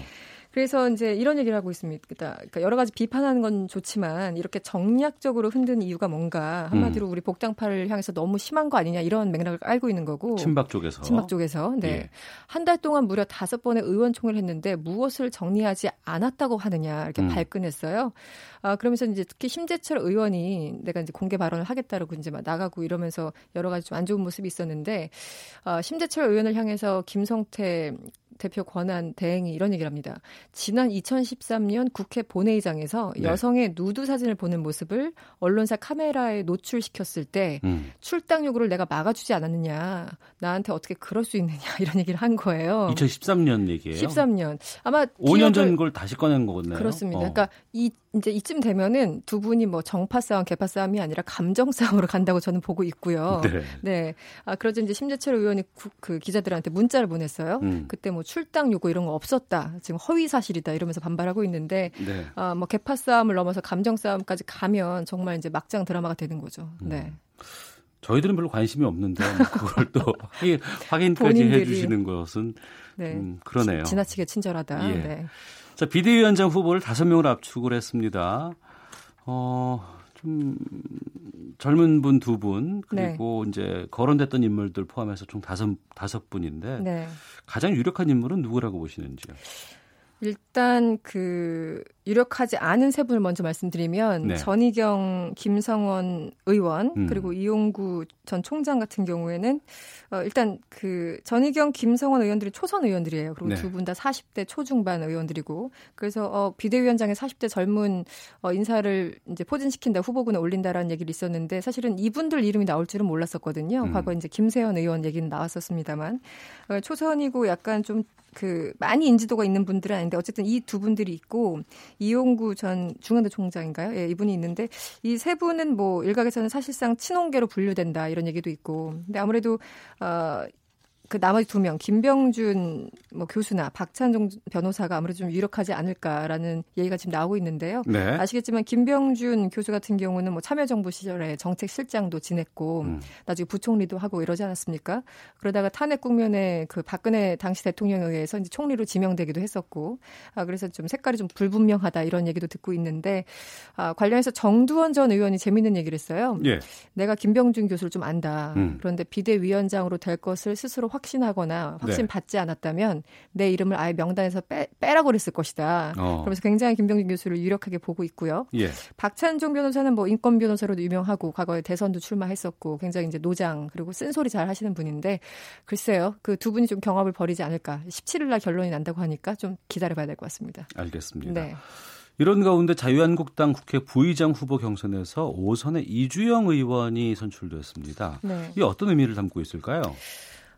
그래서 이제 이런 얘기를 하고 있습니다. 그러니까 여러 가지 비판하는 건 좋지만 이렇게 정략적으로 흔든 이유가 뭔가 한마디로 우리 복당파를 향해서 너무 심한 거 아니냐 이런 맥락을 알고 있는 거고. 친박 쪽에서. 친박 쪽에서 네. 예. 한달 동안 무려 다섯 번의 의원총회를 했는데 무엇을 정리하지 않았다고 하느냐 이렇게 음. 발끈했어요. 아 그러면서 이제 특히 심재철 의원이 내가 이제 공개 발언을 하겠다라고 이제 막 나가고 이러면서 여러 가지 좀 안 좋은 모습이 있었는데 아, 심재철 의원을 향해서 김성태 대표 권한 대행이 이런 얘기를 합니다. 지난 2013년 국회 본회의장에서 네. 여성의 누드 사진을 보는 모습을 언론사 카메라에 노출시켰을 때 음. 출당 요구를 내가 막아주지 않았느냐. 나한테 어떻게 그럴 수 있느냐. 이런 얘기를 한 거예요. 2013년 얘기예요. 13년. 아마 5년 기억을- 전걸 다시 꺼낸 거거든요. 그렇습니다. 어. 그러니까 이 이제 이쯤 되면은 두 분이 뭐 정파 싸움, 개파 싸움이 아니라 감정 싸움으로 간다고 저는 보고 있고요. 네. 네. 아, 그러자 이제 심재철 의원이 구- 그 기자들한테 문자를 보냈어요. 음. 그때 뭐 출당 요구 이런 거 없었다. 지금 허위 사실이다 이러면서 반발하고 있는데 네. 아, 뭐 개파 싸움을 넘어서 감정 싸움까지 가면 정말 이제 막장 드라마가 되는 거죠. 음. 네. 저희들은 별로 관심이 없는데 뭐 그걸 또 확인, 본인들이. 해주시는 것은 네. 음, 그러네요. 지 나치게 친절하다. 예. 네. 자, 비대위원장 후보를 다섯 명을 압축을 했습니다. 어, 좀 젊은 분 두 분, 그리고 이제 거론됐던 인물들 포함해서 총 다섯, 다섯 분인데 네. 가장 유력한 인물은 누구라고 보시는지요? 일단 그 유력하지 않은 세 분을 먼저 말씀드리면 네. 전희경, 김성원 의원 음. 그리고 이용구 전 총장 같은 경우에는 어, 일단 그 전희경, 김성원 의원들이 초선 의원들이에요. 그리고 네. 두분 다 40대 초중반 의원들이고 그래서 어, 비대위원장에 40대 젊은 어, 인사를 이제 포진시킨다 후보군에 올린다라는 얘기를 있었는데 사실은 이분들 이름이 나올 줄은 몰랐었거든요. 음. 과거 이제 김세현 의원 얘기는 나왔었습니다만 어, 초선이고 약간 좀 그 많이 인지도가 있는 분들은 아닌데 어쨌든 이 두 분들이 있고 이용구 전 중앙대 총장인가요? 예, 이분이 있는데 이 세 분은 뭐 일각에서는 사실상 친홍계로 분류된다 이런 얘기도 있고. 근데 아무래도 어. 그 나머지 두 명, 김병준 뭐 교수나 박찬종 변호사가 아무래도 좀 유력하지 않을까라는 얘기가 지금 나오고 있는데요. 네. 아시겠지만 김병준 교수 같은 경우는 뭐 참여정부 시절에 정책실장도 지냈고 음. 나중에 부총리도 하고 이러지 않았습니까? 그러다가 탄핵 국면에 그 박근혜 당시 대통령에 의해서 이제 총리로 지명되기도 했었고, 아 그래서 좀 색깔이 좀 불분명하다 이런 얘기도 듣고 있는데, 아 관련해서 정두원 전 의원이 재밌는 얘기를 했어요. 예. 내가 김병준 교수를 좀 안다. 음. 그런데 비대위원장으로 될 것을 스스로 확신하거나 확신 네. 받지 않았다면 내 이름을 아예 명단에서 빼, 빼라고 그랬을 것이다. 어. 그러면서 굉장히 김병준 교수를 유력하게 보고 있고요. 예. 박찬종 변호사는 뭐 인권 변호사로도 유명하고 과거에 대선도 출마했었고 굉장히 이제 노장 그리고 쓴소리 잘 하시는 분인데 글쎄요 그 두 분이 좀 경합을 벌이지 않을까 17일 날 결론이 난다고 하니까 좀 기다려 봐야 될 것 같습니다. 알겠습니다. 네. 이런 가운데 자유한국당 국회 부의장 후보 경선에서 5선의 이주영 의원이 선출되었습니다. 네. 이 어떤 의미를 담고 있을까요?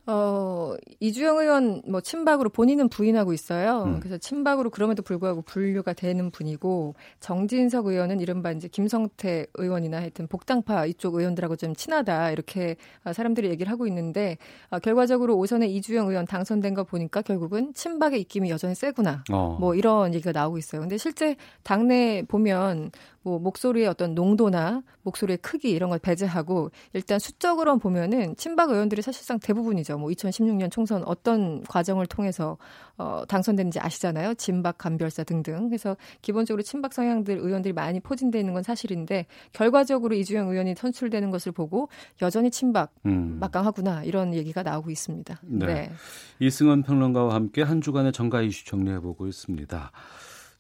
어, 이주영 의원 뭐 친박으로 본인은 부인하고 있어요. 음. 그래서 친박으로 그럼에도 불구하고 분류가 되는 분이고 정진석 의원은 이른바 이제 김성태 의원이나 하여튼 복당파 이쪽 의원들하고 좀 친하다 이렇게 아, 사람들이 얘기를 하고 있는데 아, 결과적으로 오선에 이주영 의원 당선된 거 보니까 결국은 친박의 입김이 여전히 세구나. 어. 뭐 이런 얘기가 나오고 있어요. 근데 실제 당내 보면 뭐 목소리의 어떤 농도나 목소리의 크기 이런 걸 배제하고 일단 수적으로 보면은 친박 의원들이 사실상 대부분이죠. 뭐 2016년 총선 어떤 과정을 통해서 어 당선됐는지 아시잖아요. 진박 간별사 등등. 그래서 기본적으로 친박 성향들 의원들이 많이 포진돼 있는 건 사실인데 결과적으로 이주영 의원이 선출되는 것을 보고 여전히 친박 음. 막강하구나 이런 얘기가 나오고 있습니다. 네. 이승원 평론가와 함께 한 주간의 정가 이슈 정리해 보고 있습니다.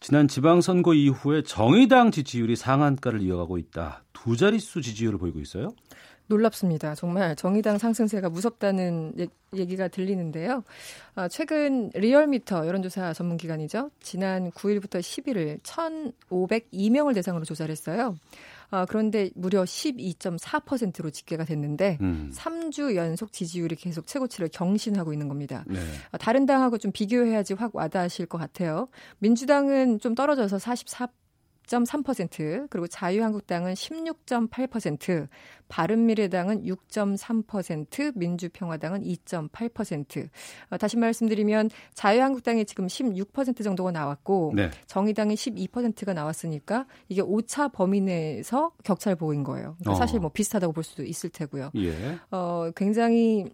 지난 지방선거 이후에 정의당 지지율이 상한가를 이어가고 있다. 두 자릿수 지지율을 보이고 있어요? 놀랍습니다. 정말 정의당 상승세가 무섭다는 얘- 얘기가 들리는데요. 아, 최근 리얼미터 여론조사 전문기관이죠. 지난 9일부터 11일 1,502명을 대상으로 조사를 했어요. 아, 그런데 무려 12.4%로 집계가 됐는데 음. 3주 연속 지지율이 계속 최고치를 경신하고 있는 겁니다. 네. 아, 다른 당하고 좀 비교해야지 확 와닿으실 것 같아요. 민주당은 좀 떨어져서 44. 6.3% 그리고 자유한국당은 16.8% 바른미래당은 6.3% 민주평화당은 2.8% 어, 다시 말씀드리면 자유한국당이 지금 16% 정도가 나왔고 네. 정의당이 12%가 나왔으니까 이게 오차 범위 내에서 격차를 보인 거예요. 그러니까 어. 사실 뭐 비슷하다고 볼 수도 있을 테고요. 예. 어, 굉장히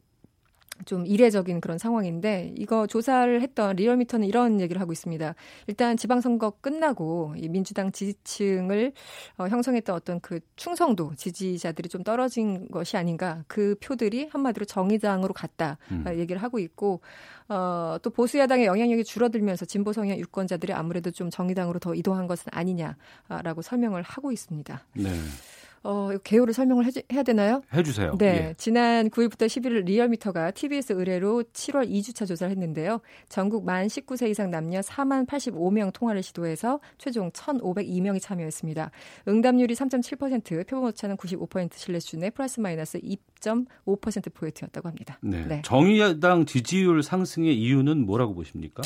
좀 이례적인 그런 상황인데 이거 조사를 했던 리얼미터는 이런 얘기를 하고 있습니다. 일단 지방선거 끝나고 이 민주당 지지층을 어, 형성했던 어떤 그 충성도 지지자들이 좀 떨어진 것이 아닌가 그 표들이 한마디로 정의당으로 갔다 음. 어, 얘기를 하고 있고 어, 또 보수 야당의 영향력이 줄어들면서 진보 성향 유권자들이 아무래도 좀 정의당으로 더 이동한 것은 아니냐라고 설명을 하고 있습니다. 네. 어, 개요를 설명을 해, 해야 되나요? 해주세요. 네. 예. 지난 9일부터 11일 리얼미터가 TBS 의뢰로 7월 2주차 조사를 했는데요. 전국 만 19세 이상 남녀 4만 85명 통화를 시도해서 최종 1,502명이 참여했습니다. 응답률이 3.7%, 표본 오차는 95% 신뢰 수준의 플러스 마이너스 2.5%포인트였다고 합니다. 네. 네. 정의당 지지율 상승의 이유는 뭐라고 보십니까?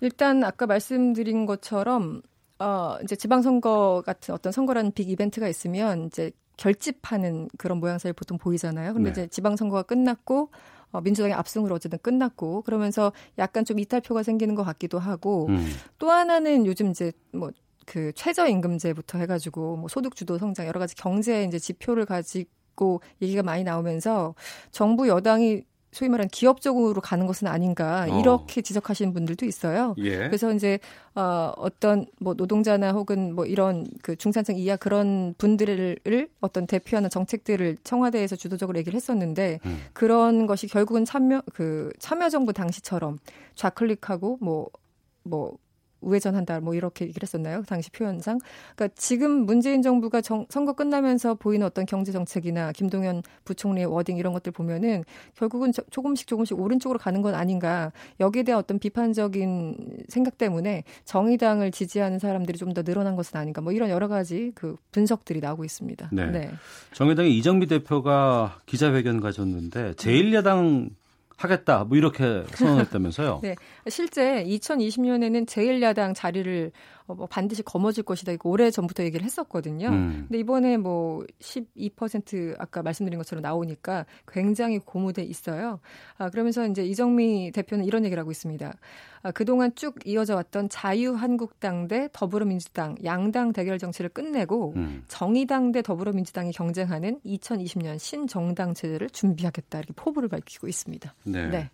일단 아까 말씀드린 것처럼 어 이제 지방선거 같은 어떤 선거라는 빅 이벤트가 있으면 이제 결집하는 그런 모양새를 보통 보이잖아요. 근데 네. 이제 지방선거가 끝났고 어, 민주당의 압승으로 어쨌든 끝났고 그러면서 약간 좀 이탈표가 생기는 것 같기도 하고 음. 또 하나는 요즘 이제 뭐 그 최저임금제부터 해가지고 뭐 소득주도 성장 여러 가지 경제 이제 지표를 가지고 얘기가 많이 나오면서 정부 여당이 소위 말하는 기업적으로 가는 것은 아닌가 어. 이렇게 지적하시는 분들도 있어요. 예. 그래서 이제 어 어떤 뭐 노동자나 혹은 뭐 이런 그 중산층 이하 그런 분들을 어떤 대표하는 정책들을 청와대에서 주도적으로 얘기를 했었는데 음. 그런 것이 결국은 참여 그 참여정부 당시처럼 좌클릭하고 뭐뭐 우회전한다 뭐 이렇게 얘기를 했었나요? 당시 표현상. 그러니까 지금 문재인 정부가 정, 선거 끝나면서 보이는 어떤 경제 정책이나 김동연 부총리의 워딩 이런 것들 보면은 결국은 저, 조금씩 조금씩 오른쪽으로 가는 건 아닌가. 여기에 대한 어떤 비판적인 생각 때문에 정의당을 지지하는 사람들이 좀 더 늘어난 것은 아닌가. 뭐 이런 여러 가지 그 분석들이 나오고 있습니다. 네. 네. 정의당의 이정미 대표가 기자회견 가졌는데 제1야당 하겠다 뭐 이렇게 선언했다면서요? 네, 실제 2020년에는 제1야당 자리를 어, 뭐 반드시 거머쥘 것이다. 이거 오래 전부터 얘기를 했었거든요. 음. 근데 이번에 뭐 12% 아까 말씀드린 것처럼 나오니까 굉장히 고무돼 있어요. 아, 그러면서 이제 이정미 대표는 이런 얘기를 하고 있습니다. 아, 그동안 쭉 이어져 왔던 자유한국당 대 더불어민주당 양당 대결 정치를 끝내고 음. 정의당 대 더불어민주당이 경쟁하는 2020년 신정당 체제를 준비하겠다 이렇게 포부를 밝히고 있습니다. 네. 네.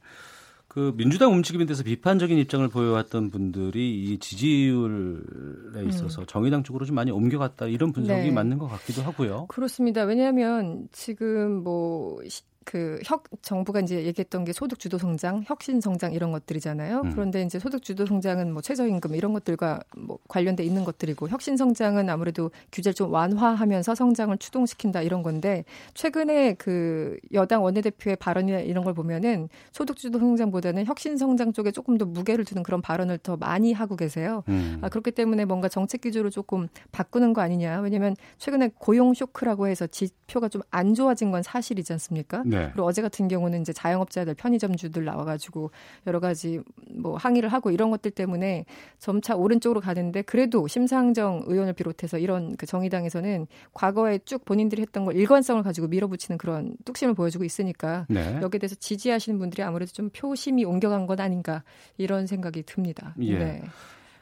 그 민주당 움직임에 대해서 비판적인 입장을 보여왔던 분들이 이 지지율에 있어서 음. 정의당 쪽으로 좀 많이 옮겨갔다 이런 분석이 네. 맞는 것 같기도 하고요. 그렇습니다. 왜냐하면 지금 뭐 그 혁 정부가 이제 얘기했던 게 소득 주도 성장, 혁신 성장 이런 것들이잖아요. 음. 그런데 이제 소득 주도 성장은 뭐 최저임금 이런 것들과 뭐 관련돼 있는 것들이고 혁신 성장은 아무래도 규제를 좀 완화하면서 성장을 추동시킨다 이런 건데 최근에 그 여당 원내대표의 발언이나 이런 걸 보면은 소득 주도 성장보다는 혁신 성장 쪽에 조금 더 무게를 두는 그런 발언을 더 많이 하고 계세요. 음. 아, 그렇기 때문에 뭔가 정책 기조를 조금 바꾸는 거 아니냐. 왜냐면 최근에 고용 쇼크라고 해서 지표가 좀 안 좋아진 건 사실이지 않습니까? 네. 그리고 어제 같은 경우는 이제 자영업자들 편의점주들 나와가지고 여러 가지 뭐 항의를 하고 이런 것들 때문에 점차 오른쪽으로 가는데 그래도 심상정 의원을 비롯해서 이런 그 정의당에서는 과거에 쭉 본인들이 했던 걸 일관성을 가지고 밀어붙이는 그런 뚝심을 보여주고 있으니까 네. 여기에 대해서 지지하시는 분들이 아무래도 좀 표심이 옮겨간 건 아닌가 이런 생각이 듭니다. 예. 네.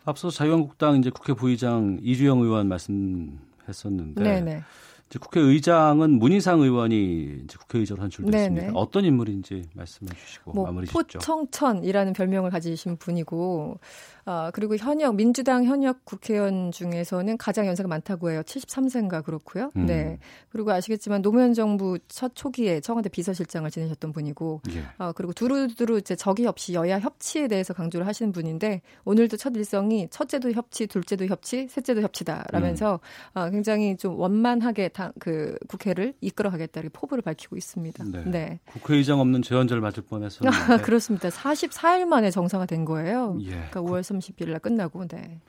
앞서 자유한국당 이제 국회 부의장 이주영 의원 말씀했었는데 네네. 이제 국회의장은 문희상 의원이 이제 국회의장으로 선출됐습니다. 네네. 어떤 인물인지 말씀해 주시고 뭐 마무리 짓죠. 포청천이라는 별명을 가지신 분이고 아, 그리고 현역 민주당 현역 국회의원 중에서는 가장 연세가 많다고 해요. 73세인가 그렇고요. 음. 네. 그리고 아시겠지만 노무현 정부 첫 초기에 청와대 비서실장을 지내셨던 분이고 예. 아, 그리고 두루두루 이제 적이 없이 여야 협치에 대해서 강조를 하시는 분인데 오늘도 첫 일성이 첫째도 협치, 둘째도 협치, 셋째도 협치다라면서 음. 아, 굉장히 좀 원만하게 다, 그 국회를 이끌어가겠다 이렇게 포부를 밝히고 있습니다. 네. 네. 국회의장 없는 재연절 맞을 뻔했었는데 그렇습니다. 44일 만에 정상화 된 거예요. 예. 그러니까 5월 30일 날 끝나고 네.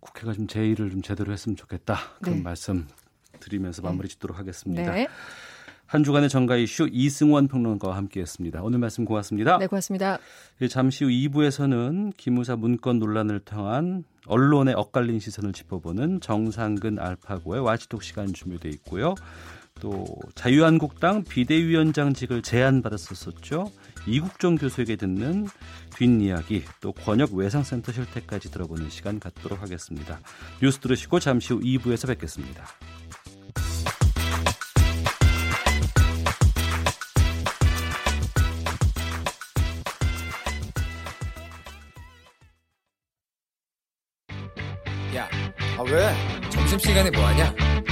국회가 좀 제의를 좀 제대로 했으면 좋겠다. 그런 네. 말씀 드리면서 마무리 짓도록 하겠습니다. 네. 한 주간의 정가 이슈 이승원 평론가와 함께했습니다. 오늘 말씀 고맙습니다. 네, 고맙습니다. 예, 잠시 후 2부에서는 기무사 문건 논란을 통한 언론의 엇갈린 시선을 짚어보는 정상근 알파고의 와치독 시간 준비되어 있고요. 또 자유한국당 비대위원장직을 제안받았었죠. 이국종 교수에게 듣는 뒷이야기 또 권역 외상센터 실태까지 들어보는 시간 갖도록 하겠습니다. 뉴스 들으시고 잠시 후 2부에서 뵙겠습니다. 야, 아 왜? 점심시간에 뭐하냐?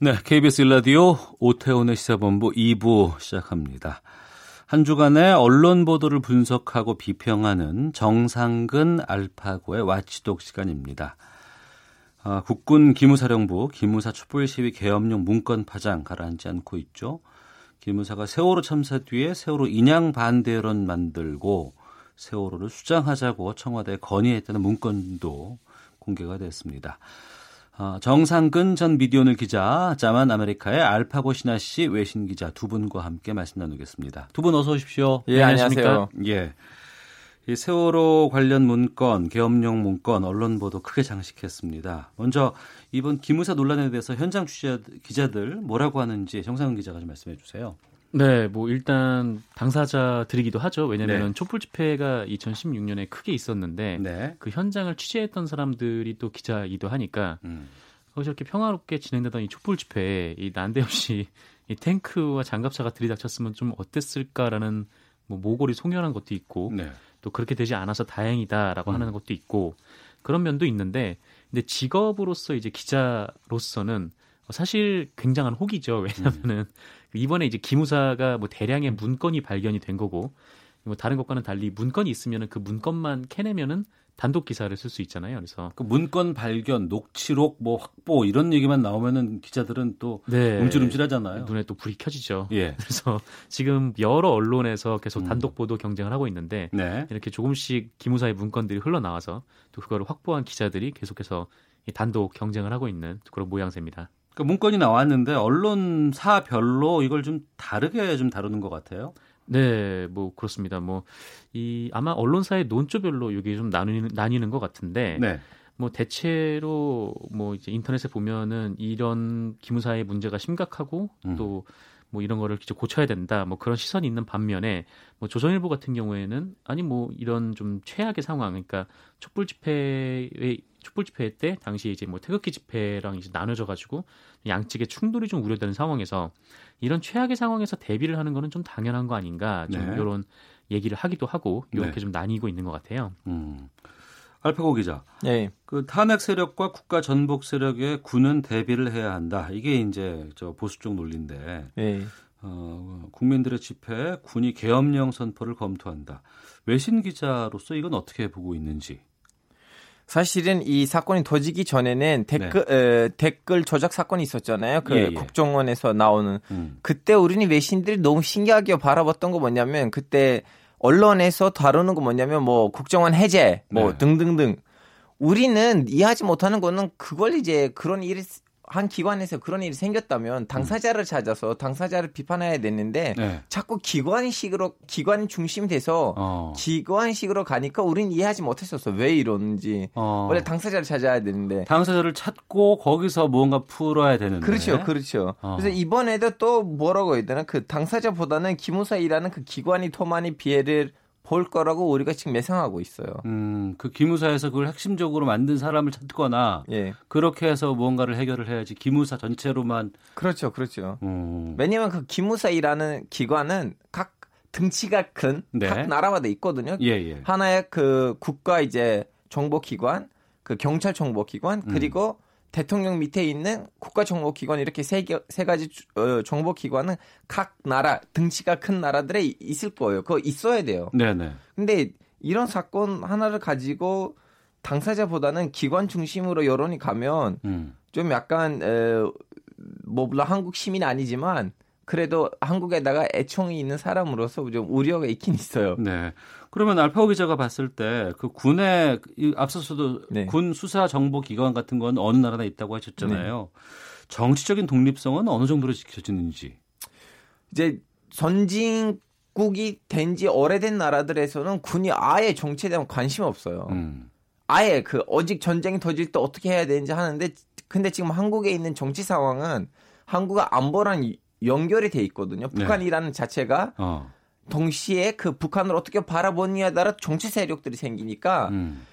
네, KBS 일라디오 오태훈의 시사본부 2부 시작합니다. 한 주간의 언론 보도를 분석하고 비평하는 정상근 알파고의 와치독 시간입니다. 아, 국군 기무사령부 기무사 촛불 시위 계엄령 문건 파장 가라앉지 않고 있죠. 기무사가 세월호 참사 뒤에 세월호 인양 반대 여론 만들고 세월호를 수장하자고 청와대에 건의했다는 문건도 공개가 됐습니다. 어, 정상근 전 미디어오늘 기자, 자만 아메리카의 알파고 신하 씨 외신 기자 두 분과 함께 말씀 나누겠습니다. 두 분 어서 오십시오. 예, 안녕하세요. 예. 이 세월호 관련 문건, 계엄령 문건, 언론 보도 크게 장식했습니다. 먼저 이번 기무사 논란에 대해서 현장 취재 기자들 뭐라고 하는지 정상근 기자가 좀 말씀해 주세요. 네, 뭐 일단 당사자들이기도 하죠. 왜냐하면 네. 촛불 집회가 2016년에 크게 있었는데 네. 그 현장을 취재했던 사람들이 또 기자이기도 하니까 음. 이렇게 평화롭게 진행되던 이 촛불 집회에 이 난데없이 이 탱크와 장갑차가 들이닥쳤으면 좀 어땠을까라는 뭐 모골이 송연한 것도 있고 네. 또 그렇게 되지 않아서 다행이다라고 음. 하는 것도 있고 그런 면도 있는데 근데 직업으로서 이제 기자로서는 사실 굉장한 혹이죠. 왜냐하면은 이번에 이제 기무사가 뭐 대량의 문건이 발견이 된 거고 뭐 다른 것과는 달리 문건이 있으면은 그 문건만 캐내면은 단독 기사를 쓸 수 있잖아요. 그래서 그 문건 발견, 녹취록 뭐 확보 이런 얘기만 나오면은 기자들은 또 네. 움찔움찔하잖아요. 눈에 또 불이 켜지죠. 예. 그래서 지금 여러 언론에서 계속 음. 단독 보도 경쟁을 하고 있는데 네. 이렇게 조금씩 기무사의 문건들이 흘러나와서 또 그거를 확보한 기자들이 계속해서 이 단독 경쟁을 하고 있는 그런 모양새입니다. 그 문건이 나왔는데 언론사별로 이걸 좀 다르게 좀 다루는 것 같아요. 네, 뭐 그렇습니다. 뭐 이 아마 언론사의 논조별로 이게 좀 나뉘는 나뉘는 것 같은데 네. 뭐 대체로 뭐 이제 인터넷에 보면은 이런 기무사의 문제가 심각하고 음. 또 뭐 이런 거를 이제 고쳐야 된다 뭐 그런 시선이 있는 반면에 뭐 조선일보 같은 경우에는 아니 뭐 이런 좀 최악의 상황 그러니까 촛불 집회의 촛불 집회 때 당시 이제 뭐 태극기 집회랑 이제 나눠져 가지고 양측의 충돌이 좀 우려되는 상황에서 이런 최악의 상황에서 대비를 하는 거는 좀 당연한 거 아닌가 좀 네. 이런 얘기를 하기도 하고 이렇게 네. 좀 나뉘고 있는 것 같아요. 음. 알파고 기자. 예. 그 탄핵 세력과 국가 전복 세력에 군은 대비를 해야 한다. 이게 이제 저 보수 쪽 논리인데 예. 어, 국민들의 집회에 군이 계엄령 선포를 검토한다. 외신 기자로서 이건 어떻게 보고 있는지. 사실은 이 사건이 터지기 전에는 댓글 에, 댓글 조작 사건이 있었잖아요. 그 네. 예, 예. 국정원에서 나오는 음. 그때 우리는 외신들이 너무 신기하게 바라봤던 거 뭐냐면 그때 언론에서 다루는 거 뭐냐면 뭐 국정원 해제 뭐 네. 등등등 우리는 이해하지 못하는 거는 그걸 이제 그런 일이 한 기관에서 그런 일이 생겼다면 당사자를 찾아서 당사자를 비판해야 되는데 네. 자꾸 기관식으로 기관 중심이 돼서 어. 기관식으로 가니까 우린 이해하지 못했었어 왜 이러는지 어. 원래 당사자를 찾아야 되는데 당사자를 찾고 거기서 무언가 풀어야 되는데. 그렇죠, 그렇죠. 어. 그래서 이번에도 또 뭐라고 해야 되나 그 당사자보다는 기무사이라는 그 기관이 더 많이 피해를 볼 거라고 우리가 지금 예상하고 있어요. 음, 그 기무사에서 그걸 핵심적으로 만든 사람을 찾거나 예, 그렇게 해서 무언가를 해결을 해야지 기무사 전체로만 그렇죠, 그렇죠. 음, 왜냐면 그 기무사이라는 기관은 각 등치가 큰각 네. 나라마다 있거든요. 예, 예. 하나의 그 국가 이제 정보기관, 그 경찰 정보기관, 음. 그리고 대통령 밑에 있는 국가 정보기관 이렇게 세, 개, 세 가지 주- 어, 정보기관은 각 나라 등치가 큰 나라들에 이- 있을 거예요. 그거 있어야 돼요. 네, 네. 근데 이런 사건 하나를 가지고 당사자보다는 기관 중심으로 여론이 가면 음. 좀 약간 에, 뭐 물론 한국 시민이 아니지만 그래도 한국에다가 애청이 있는 사람으로서 좀 우려가 있긴 있어요. 네. 그러면 알파고 기자가 봤을 때 그 군의 이 앞서서도 네. 군 수사 정보 기관 같은 건 어느 나라나 있다고 하셨잖아요. 정치적인 독립성은 어느 정도로 지켜지는지. 이제 선진국이 된 지 오래된 나라들에서는 군이 아예 정치에 대한 관심이 없어요. 음. 아예 그 오직 전쟁이 터질 때 어떻게 해야 되는지 하는데 근데 지금 한국에 있는 정치 상황은 한국과 안보랑 이- 연결이 돼 있거든요. 네. 북한이라는 자체가 어. 동시에 그 북한을 어떻게 바라보느냐에 따라 정치 세력들이 생기니까 음.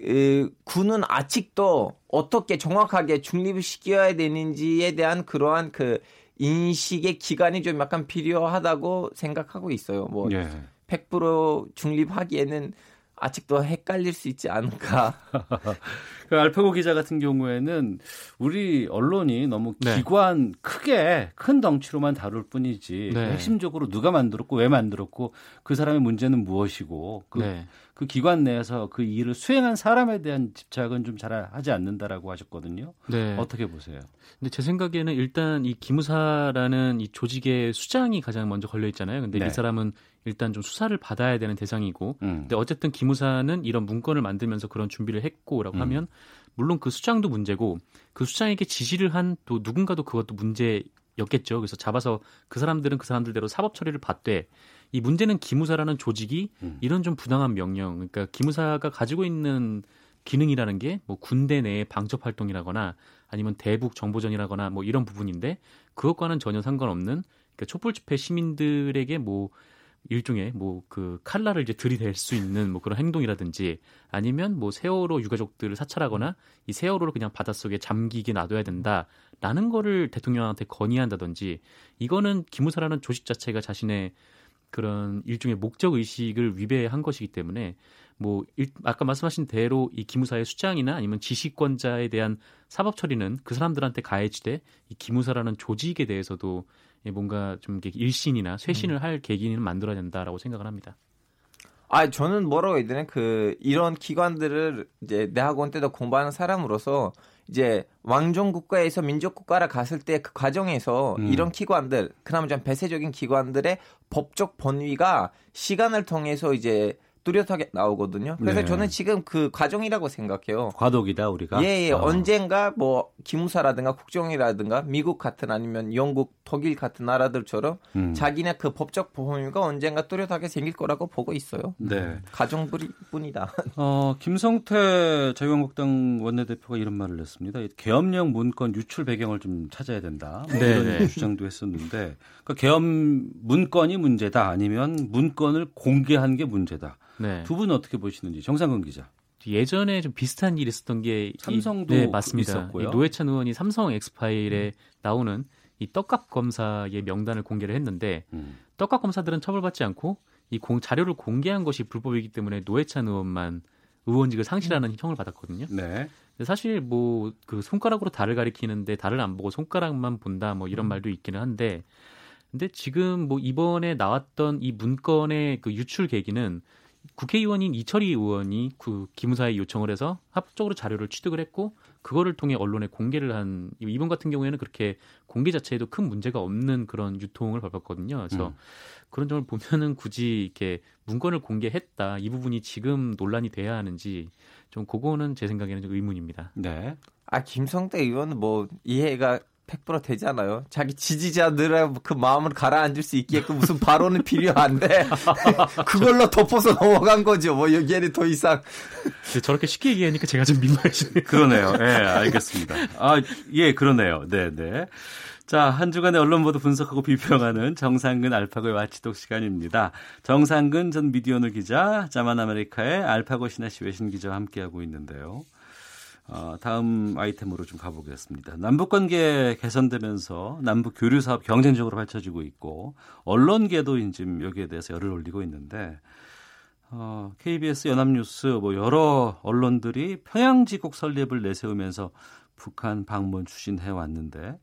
에, 군은 아직도 어떻게 정확하게 중립을 시켜야 되는지에 대한 그러한 그 인식의 기간이 좀 약간 필요하다고 생각하고 있어요. 뭐 예. 100% 중립하기에는 아직도 헷갈릴 수 있지 않을까. 그 알파고 기자 같은 경우에는 우리 언론이 너무 네. 기관 크게 큰 덩치로만 다룰 뿐이지 그 네. 핵심적으로 누가 만들었고 왜 만들었고 그 사람의 문제는 무엇이고 그, 네. 그 기관 내에서 그 일을 수행한 사람에 대한 집착은 좀 잘 하지 않는다라고 하셨거든요. 네. 어떻게 보세요? 근데 제 생각에는 일단 이 기무사라는 이 조직의 수장이 가장 먼저 걸려 있잖아요. 근데 네. 이 사람은 일단 좀 수사를 받아야 되는 대상이고, 음. 근데 어쨌든 기무사는 이런 문건을 만들면서 그런 준비를 했고라고 음. 하면 물론 그 수장도 문제고 그 수장에게 지시를 한 또 누군가도 그것도 문제였겠죠. 그래서 잡아서 그 사람들은 그 사람들대로 사법 처리를 받되 이 문제는 기무사라는 조직이 음. 이런 좀 부당한 명령, 그러니까 기무사가 가지고 있는 기능이라는 게 뭐 군대 내의 방첩 활동이라거나 아니면 대북 정보전이라거나 뭐 이런 부분인데 그것과는 전혀 상관없는 그러니까 촛불 집회 시민들에게 뭐 일종의 뭐 그 칼날을 이제 들이댈 수 있는 뭐 그런 행동이라든지 아니면 뭐 세월호 유가족들을 사찰하거나 이 세월호를 그냥 바닷속에 잠기게 놔둬야 된다라는 거를 대통령한테 건의한다든지 이거는 기무사라는 조직 자체가 자신의 그런 일종의 목적 의식을 위배한 것이기 때문에 뭐 일, 아까 말씀하신 대로 이 기무사의 수장이나 아니면 지시권자에 대한 사법 처리는 그 사람들한테 가해지되 이 기무사라는 조직에 대해서도 뭔가 좀 일신이나 쇄신을 음. 할 계기는 만들어야 된다라고 생각을 합니다. 아, 저는 뭐라고 해야 되나 그 이런 기관들을 이제 내 학원 때도 공부하는 사람으로서 이제 왕정 국가에서 민족 국가를 갔을 때 그 과정에서 음. 이런 기관들 그나마 좀 배세적인 기관들의 법적 번위가 시간을 통해서 이제 뚜렷하게 나오거든요. 그래서 네. 저는 지금 그 과정이라고 생각해요. 과도기다 우리가. 예, 예. 어. 언젠가 뭐 기무사라든가 국정이라든가 미국 같은 아니면 영국, 독일 같은 나라들처럼 음. 자기네 그 법적 보험가 언젠가 뚜렷하게 생길 거라고 보고 있어요. 네. 가정뿐이다. 어, 김성태 자유한국당 원내대표가 이런 말을 했습니다. 계엄령 문건 유출 배경을 좀 찾아야 된다. 뭐 네. 이런 주장도 했었는데 그러니까 계엄 문건이 문제다 아니면 문건을 공개한 게 문제다. 네. 두 분은 어떻게 보시는지 정상근 기자. 예전에 좀 비슷한 일이 있었던 게 삼성도 이, 네, 맞습니다. 있었고요. 노회찬 의원이 삼성 엑스파일에 음. 나오는 이 떡값 검사의 명단을 공개를 했는데 음. 떡값 검사들은 처벌받지 않고 이 공, 자료를 공개한 것이 불법이기 때문에 노회찬 의원만 의원직을 상실하는 음. 형을 받았거든요. 네. 사실 뭐 그 손가락으로 달을 가리키는데 달을 안 보고 손가락만 본다 뭐 이런 음. 말도 있기는 한데 근데 지금 뭐 이번에 나왔던 이 문건의 그 유출 계기는 국회의원인 이철희 의원이 그 기무사에 요청을 해서 합법적으로 자료를 취득을 했고 그거를 통해 언론에 공개를 한 이분 같은 경우에는 그렇게 공개 자체에도 큰 문제가 없는 그런 유통을 밟았거든요. 그래서 음. 그런 점을 보면은 굳이 이렇게 문건을 공개했다 이 부분이 지금 논란이 돼야 하는지 좀 그거는 제 생각에는 좀 의문입니다. 네. 아 김성태 의원은 뭐 이해가 100% 되잖아요. 자기 지지자들의 그 마음을 가라앉을 수 있게끔 무슨 발언은 필요한데 그걸로 덮어서 넘어간 거죠. 뭐 여기에는 더 이상 저렇게 쉽게 얘기하니까 제가 좀 민망해지네요. 그러네요. 예, 네, 알겠습니다. 아, 예, 그러네요. 네, 네. 자, 한 주간의 언론 보도 분석하고 비평하는 정상근 알파고의 와치독 시간입니다. 정상근 전 미디어널 기자, 자만 아메리카의 알파고 신하시 외신 기자와 함께하고 있는데요. 어, 다음 아이템으로 좀 가보겠습니다. 남북 관계 개선되면서 남북 교류 사업 경쟁적으로 펼쳐지고 있고 언론계도 지금 여기에 대해서 열을 올리고 있는데 어, KBS 연합뉴스 뭐 여러 언론들이 평양지국 설립을 내세우면서 북한 방문 추진해 왔는데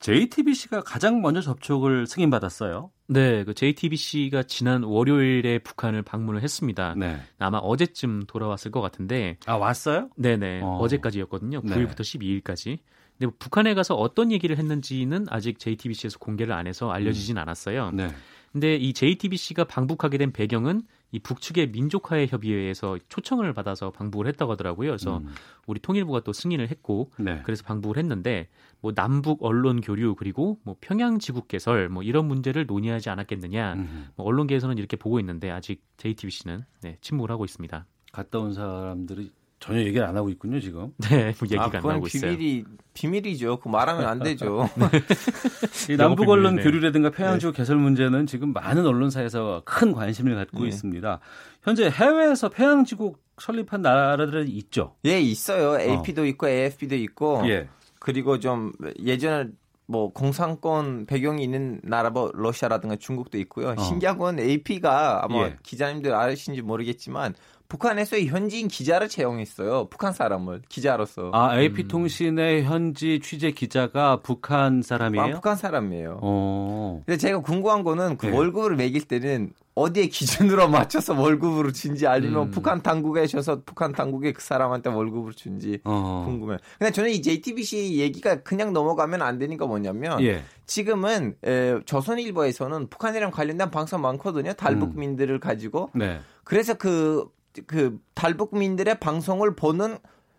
JTBC가 가장 먼저 접촉을 승인받았어요. 네, 그 JTBC가 지난 월요일에 북한을 방문을 했습니다. 네. 아마 어제쯤 돌아왔을 것 같은데. 아, 왔어요? 네네. 어. 제까지였거든요 9일부터 네. 12일까지. 근데 북한에 가서 어떤 얘기를 했는지는 아직 JTBC에서 공개를 안 해서 알려지진 음. 않았어요. 네. 근데 이 JTBC가 방북하게 된 배경은 이 북측의 민족화해 협의회에서 초청을 받아서 방북을 했다고 하더라고요. 그래서 음. 우리 통일부가 또 승인을 했고 네. 그래서 방북을 했는데 뭐 남북 언론 교류 그리고 뭐 평양 지국 개설 뭐 이런 문제를 논의하지 않았겠느냐. 음. 뭐 언론계에서는 이렇게 보고 있는데 아직 JTBC는 네, 침묵을 하고 있습니다. 갔다 온 사람들이 전혀 얘기를 안 하고 있군요 지금. 네, 뭐 얘기가 아, 안 나오고 있어요. 비밀이 비밀이죠. 그 말하면 안 되죠. 네. 남북 언론 교류라든가 평양지구 네. 개설 문제는 지금 많은 언론사에서 큰 관심을 갖고 네. 있습니다. 현재 해외에서 평양지국 설립한 나라들이 있죠. 예, 있어요. AP도 어. 있고 AFP도 있고. 예. 그리고 좀 예전에 뭐 공산권 배경이 있는 나라 뭐 러시아라든가 중국도 있고요. 어. 신기한 건 AP가 아마 예. 기자님들 아시는지 모르겠지만 북한에서 현지인 기자를 채용했어요. 북한 사람을 기자로서. 아 AP 통신의 음. 현지 취재 기자가 북한 사람이에요? 아, 북한 사람이에요. 어. 근데 제가 궁금한 거는 그 네. 월급을 매길 때는 어디에 기준으로 맞춰서 월급으로 준지 아니면 음. 북한 당국에 셔서 북한 당국에 그 사람한테 월급을 준지 어. 궁금해요. 근데 저는 이 JTBC 얘기가 그냥 넘어가면 안 되니까 뭐냐면 예. 지금은 에, 조선일보에서는 북한이랑 관련된 방송 많거든요. 탈북민들을 음. 가지고. 네. 그래서 그 그 탈북민들의 방송을 보는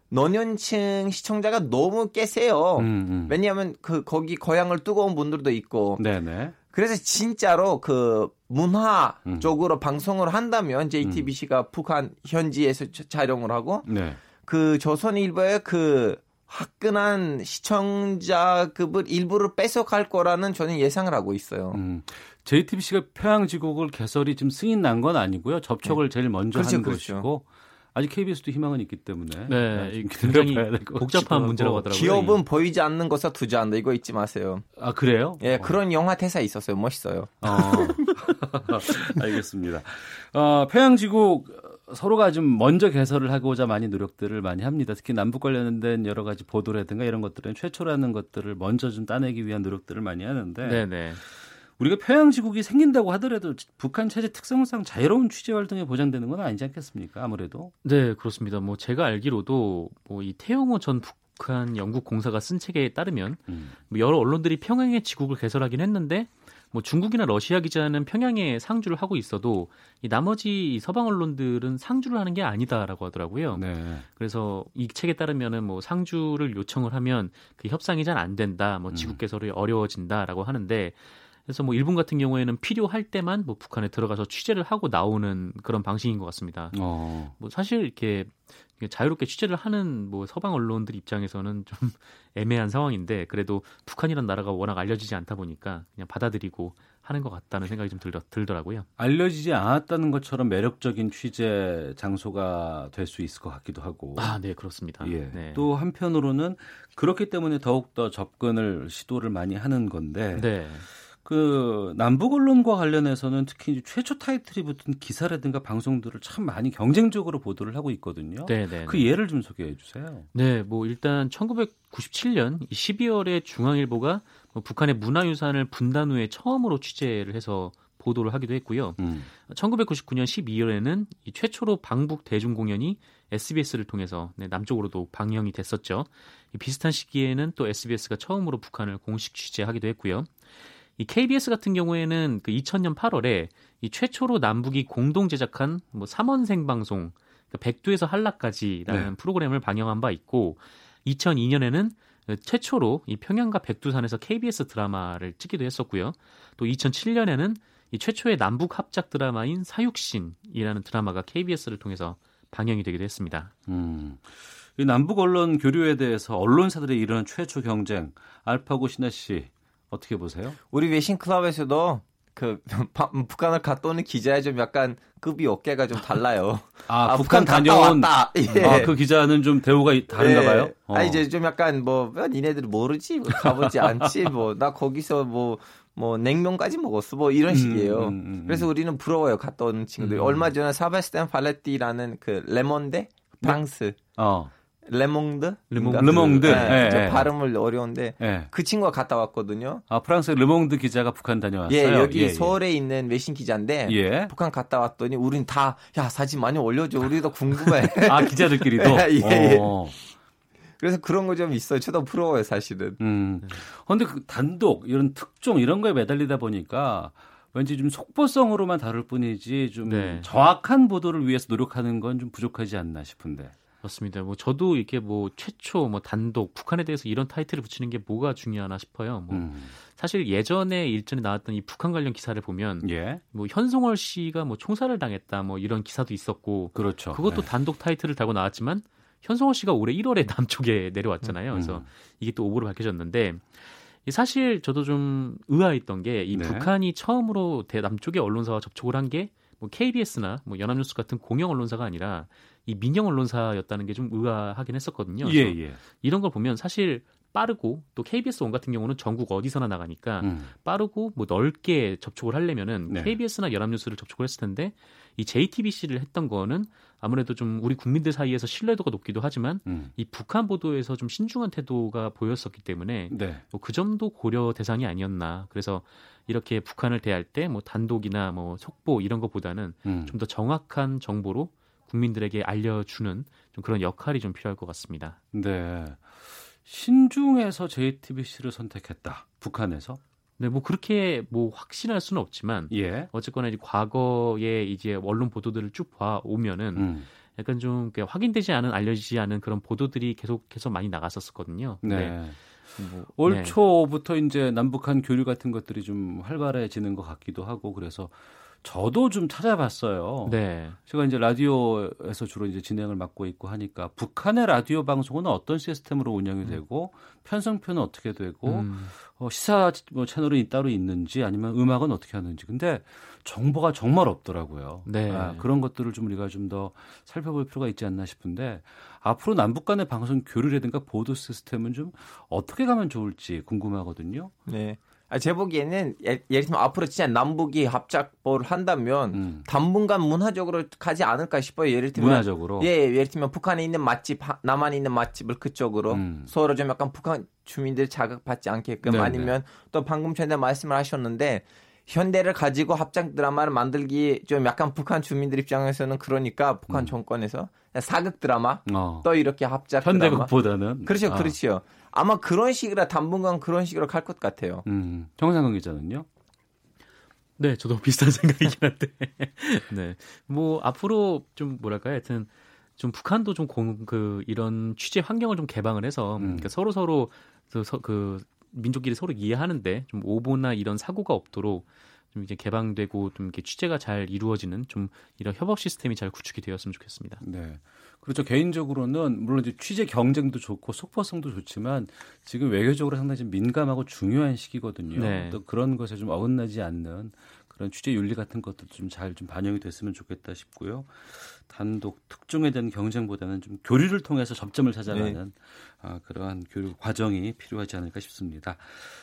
노년층 시청자가 너무 깨세요. 음, 음. 왜냐하면 그 거기 고향을 온 분들도 있고. 네네. 그래서 진짜로 그 문화 음. 쪽으로 방송을 한다면 JTBC가 음. 북한 현지에서 촬영을 하고 네. 그 조선일보의 그 화끈한 시청자급을 일부러 뺏어갈 거라는 저는 예상을 하고 있어요. 음. JTBC가 평양지국을 개설이 지금 승인 난 건 아니고요. 접촉을 네. 제일 먼저 그렇죠, 한 그렇죠. 것이고 아직 KBS도 희망은 있기 때문에 네, 네 굉장히 복잡한 문제라고 하더라고요. 기업은 보이지 않는 것을 투자한다 이거 잊지 마세요. 아 그래요? 예, 어. 그런 영화 대사 있었어요. 멋있어요. 어. 알겠습니다. 어, 평양지국 서로가 좀 먼저 개설을 하고자 많이 노력들을 많이 합니다. 특히 남북 관련된 여러 가지 보도라든가 이런 것들은 최초라는 것들을 먼저 좀 따내기 위한 노력들을 많이 하는데 네네. 우리가 평양지국이 생긴다고 하더라도 북한 체제 특성상 자유로운 취재 활동에 보장되는 건 아니지 않겠습니까? 아무래도. 네, 그렇습니다. 뭐 제가 알기로도 뭐 이 태영호 전 북한 영국 공사가 쓴 책에 따르면 음. 뭐 여러 언론들이 평양의 지국을 개설하긴 했는데 뭐 중국이나 러시아 기자는 평양에 상주를 하고 있어도 이 나머지 서방 언론들은 상주를 하는 게 아니다라고 하더라고요. 네. 그래서 이 책에 따르면은 뭐 상주를 요청을 하면 그 협상이 잘 안 된다, 뭐 지국 음. 개설이 음. 어려워진다라고 하는데 그래서 뭐 일본 같은 경우에는 필요할 때만 뭐 북한에 들어가서 취재를 하고 나오는 그런 방식인 것 같습니다. 어. 뭐 사실 이렇게 자유롭게 취재를 하는 뭐 서방 언론들 입장에서는 좀 애매한 상황인데 그래도 북한이란 나라가 워낙 알려지지 않다 보니까 그냥 받아들이고 하는 것 같다는 생각이 좀 들더, 들더 라고요. 알려지지 않았다는 것처럼 매력적인 취재 장소가 될 수 있을 것 같기도 하고. 아, 네, 그렇습니다. 예. 네. 또 한편으로는 그렇기 때문에 더욱 더 접근을 시도를 많이 하는 건데. 네. 그 남북 언론과 관련해서는 특히 최초 타이틀이 붙은 기사라든가 방송들을 참 많이 경쟁적으로 보도를 하고 있거든요. 네, 네. 그 네. 예를 좀 소개해 주세요. 네, 뭐 일단 1997년 12월에 중앙일보가 뭐 북한의 문화유산을 분단 후에 처음으로 취재를 해서 보도를 하기도 했고요. 음. 1999년 12월에는 이 최초로 방북 대중 공연이 SBS를 통해서 네, 남쪽으로도 방영이 됐었죠. 이 비슷한 시기에는 또 SBS가 처음으로 북한을 공식 취재하기도 했고요. 이 KBS 같은 경우에는 그 2000년 8월에 이 최초로 남북이 공동 제작한 뭐 3원 생 방송 그러니까 백두에서 한라까지라는 네. 프로그램을 방영한 바 있고 2002년에는 최초로 이 평양과 백두산에서 KBS 드라마를 찍기도 했었고요. 또 2007년에는 이 최초의 남북 합작 드라마인 사육신이라는 드라마가 KBS를 통해서 방영이 되기도 했습니다. 음. 이 남북 언론 교류에 대해서 언론사들의 이런 최초 경쟁 알파고 신하 씨 어떻게 보세요? 우리 외신 클럽에서도 그 북한을 갔다 오는 기자의 좀 약간 급이 어깨가 좀 달라요. 아, 아 북한, 북한 다녀온 예. 아, 그 기자는 좀 대우가 다른가 예. 봐요. 어. 아 이제 좀 약간 뭐 니네들 모르지 뭐 가보지 않지 뭐 나 거기서 뭐뭐 뭐 냉면까지 먹었어 뭐 이런 음, 식이에요. 음, 음, 음, 그래서 우리는 부러워요 갔다 오는 친구들. 음. 얼마 전에 세바스티앙 팔레티라는 그 레몬데 프랑스. 어. 레몽드? 르몽드. 르몽드. 네, 네. 발음을 어려운데 네. 그 친구가 갔다 왔거든요. 아 프랑스 르몽드 기자가 북한 다녀왔어요. 예, 여기 예, 예. 서울에 예. 있는 외신 기자인데 예. 북한 갔다 왔더니 우린 다 야 사진 많이 올려줘. 우리도 궁금해. 아 기자들끼리도. 예, 예. 어. 그래서 그런 거 좀 있어요. 저도 부러워요, 사실은. 음. 근데 그 단독 이런 특종 이런 거에 매달리다 보니까 왠지 좀 속보성으로만 다룰 뿐이지 좀 네. 정확한 보도를 위해서 노력하는 건 좀 부족하지 않나 싶은데. 맞습니다. 뭐 저도 이렇게 뭐 최초 뭐 단독 북한에 대해서 이런 타이틀을 붙이는 게 뭐가 중요하나 싶어요. 뭐 음. 사실 예전에 일전에 나왔던 이 북한 관련 기사를 보면 예. 뭐 현송월 씨가 뭐 총살을 당했다 뭐 이런 기사도 있었고 그렇죠. 그것도 네. 단독 타이틀을 달고 나왔지만 현송월 씨가 올해 1월에 남쪽에 내려왔잖아요. 그래서 음. 이게 또 오보로 밝혀졌는데 사실 저도 좀 의아했던 게이 네. 북한이 처음으로 대남쪽의 언론사와 접촉을 한게 뭐 KBS나 뭐 연합뉴스 같은 공영 언론사가 아니라 이 민영 언론사였다는 게 좀 의아하긴 했었거든요. 예, 예. 이런 걸 보면 사실 빠르고 또 KBS 원 같은 경우는 전국 어디서나 나가니까 음. 빠르고 뭐 넓게 접촉을 하려면은 네. KBS나 연합뉴스를 접촉을 했을 텐데 이 JTBC를 했던 거는 아무래도 좀 우리 국민들 사이에서 신뢰도가 높기도 하지만 음. 이 북한 보도에서 좀 신중한 태도가 보였었기 때문에 네. 뭐그 점도 고려 대상이 아니었나. 그래서 이렇게 북한을 대할 때 뭐 단독이나 뭐 속보 이런 것보다는 음. 좀더 정확한 정보로 국민들에게 알려주는 좀 그런 역할이 좀 필요할 것 같습니다. 네. 신중해서 JTBC를 선택했다. 북한에서. 네, 뭐 그렇게 뭐 확신할 수는 없지만 예. 어쨌거나 이제 과거에 이제 언론 보도들을 쭉 봐 오면은 음. 약간 좀 확인되지 않은 알려지지 않은 그런 보도들이 계속해서 많이 나갔었거든요. 네. 네. 뭐, 올 네. 초부터 이제 남북한 교류 같은 것들이 좀 활발해지는 것 같기도 하고 그래서 저도 좀 찾아봤어요. 네. 제가 이제 라디오에서 주로 이제 진행을 맡고 있고 하니까 북한의 라디오 방송은 어떤 시스템으로 운영이 되고 편성표는 어떻게 되고 음. 어, 시사 뭐 채널이 따로 있는지 아니면 음악은 어떻게 하는지 근데 정보가 정말 없더라고요. 네. 아, 그런 것들을 좀 우리가 좀 더 살펴볼 필요가 있지 않나 싶은데 앞으로 남북 간의 방송 교류라든가 보도 시스템은 좀 어떻게 가면 좋을지 궁금하거든요. 네. 아, 제 보기에는 예, 예를 들면 앞으로 진짜 남북이 합작보를 한다면 음. 당분간 문화적으로 가지 않을까 싶어요. 예를 들면 문화적으로. 예, 예, 예를 들면 북한에 있는 맛집, 하- 남한에 있는 맛집을 그쪽으로 음. 서로 좀 약간 북한 주민들 자극받지 않게끔 네네. 아니면 또 방금 전에 말씀을 하셨는데 현대를 가지고 합작 드라마를 만들기 좀 약간 북한 주민들 입장에서는 그러니까 북한 정권에서 사극 드라마 음. 어. 또 이렇게 합작 현대극보다는 그렇죠, 아. 그렇죠. 아마 그런 식으로 당분간 그런 식으로 갈 것 같아요. 음, 정상근 기자는요? 네, 저도 비슷한 생각이긴 한데. 네. 뭐, 앞으로 좀 뭐랄까요. 하여튼 좀 북한도 좀 공, 그, 이런 취재 환경을 좀 개방을 해서 음. 그러니까 서로 서로 그, 서- 그 민족끼리 서로 이해하는데 좀 오보나 이런 사고가 없도록 좀 이제 개방되고 좀 이렇게 취재가 잘 이루어지는 좀 이런 협업 시스템이 잘 구축이 되었으면 좋겠습니다. 네. 그렇죠. 개인적으로는 물론 이제 취재 경쟁도 좋고 속보성도 좋지만 지금 외교적으로 상당히 좀 민감하고 중요한 시기거든요. 네. 또 그런 것에 좀 어긋나지 않는 그런 취재 윤리 같은 것도 좀 잘 좀 반영이 됐으면 좋겠다 싶고요. 단독 특종에 대한 경쟁보다는 좀 교류를 통해서 접점을 찾아가는 아, 그러한 교류 과정이 필요하지 않을까 싶습니다.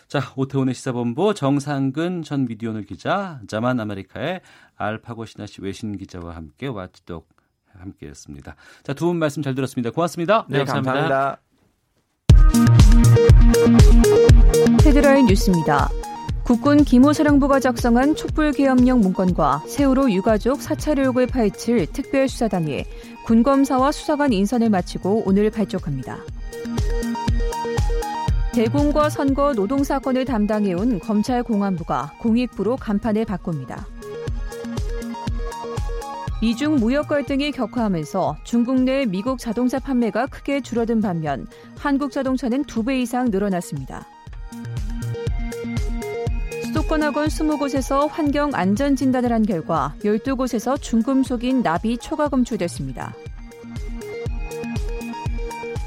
자, 오태훈의 시사본부 정상근 전 미디어널 기자, 자만 아메리카의 알파고 신하씨 외신 기자와 함께 와치독 함께했습니다. 자, 두 분 말씀 잘 들었습니다. 고맙습니다. 네, 감사합니다. 헤드라인 뉴스입니다. 국군 기모사령부가 작성한 촛불계엄령 문건과 세월호 유가족 사찰 의혹을 파헤칠 특별수사단이 군검사와 수사관 인선을 마치고 오늘 발족합니다. 대공과 선거 노동 사건을 담당해온 검찰 공안부가 공익부로 간판을 바꿉니다. 미중 무역 갈등이 격화하면서 중국 내 미국 자동차 판매가 크게 줄어든 반면 한국 자동차는 두 배 이상 늘어났습니다. 수도권 학원 20곳에서 환경 안전 진단을 한 결과 12곳에서 중금속인 납이 초과 검출됐습니다.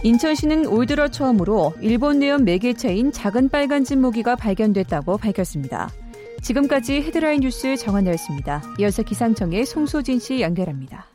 인천시는 올 들어 처음으로 일본 내연 매개체인 작은 빨간 진모기가 발견됐다고 밝혔습니다. 지금까지 헤드라인 뉴스 정한나였습니다. 이어서 기상청의 송소진 씨 연결합니다.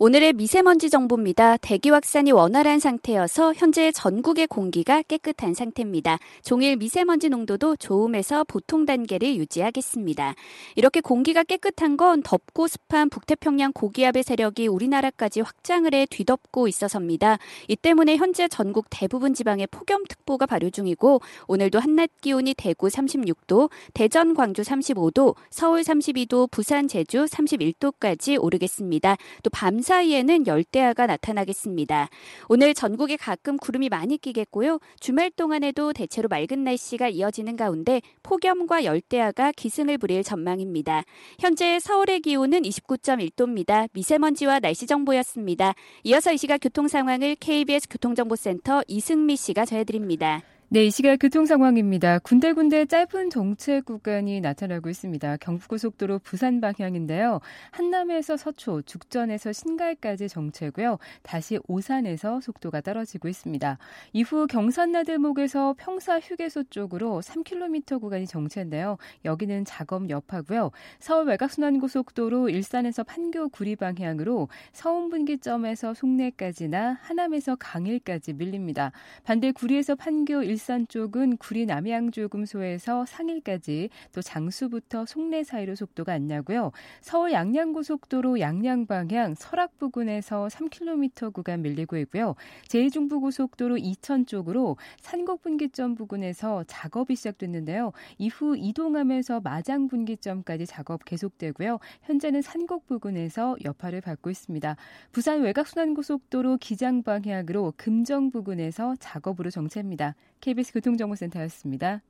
오늘의 미세먼지 정보입니다. 대기 확산이 원활한 상태여서 현재 전국의 공기가 깨끗한 상태입니다. 종일 미세먼지 농도도 좋음에서 보통 단계를 유지하겠습니다. 이렇게 공기가 깨끗한 건 덥고 습한 북태평양 고기압의 세력이 우리나라까지 확장을 해 뒤덮고 있어서입니다. 이 때문에 현재 전국 대부분 지방에 폭염특보가 발효 중이고 오늘도 한낮 기온이 대구 36도, 대전, 광주 35도, 서울 32도, 부산, 제주 31도까지 오르겠습니다. 또 밤 사이에는 열대야가 나타나겠습니다. 오늘 전국에 가끔 구름이 많이 끼겠고요. 주말 동안에도 대체로 맑은 날씨가 이어지는 가운데 폭염과 열대야가 기승을 부릴 전망입니다. 현재 서울의 기온은 29.1도입니다. 미세먼지와 날씨 정보였습니다. 이어서 이 시각 교통 상황을 KBS 교통정보센터 이승미 씨가 전해드립니다. 네, 이 시각 교통 상황입니다. 군데군데 짧은 정체 구간이 나타나고 있습니다. 경부고속도로 부산 방향인데요. 한남에서 서초, 죽전에서 신갈까지 정체고요. 다시 오산에서 속도가 떨어지고 있습니다. 이후 경산나들목에서 평사 휴게소 쪽으로 3km 구간이 정체인데요. 여기는 작업 여파고요. 서울 외곽순환고속도로 일산에서 판교 구리 방향으로 서운분기점에서 송내까지나 하남에서 강일까지 밀립니다. 반대 구리에서 판교 일산 쪽은 구리 남양주금소에서 상일까지 또 장수부터 송내 사이로 속도가 안 나고요. 서울 양양고속도로 양양 방향 설악 부근에서 3km 구간 밀리고 있고요. 제2중부고속도로 이천 쪽으로 산곡 분기점 부근에서 작업이 시작됐는데요. 이후 이동하면서 마장 분기점까지 작업 계속되고요. 현재는 산곡 부근에서 여파를 받고 있습니다. 부산 외곽순환고속도로 기장 방향으로 금정 부근에서 작업으로 정체입니다. KBS 교통정보센터였습니다.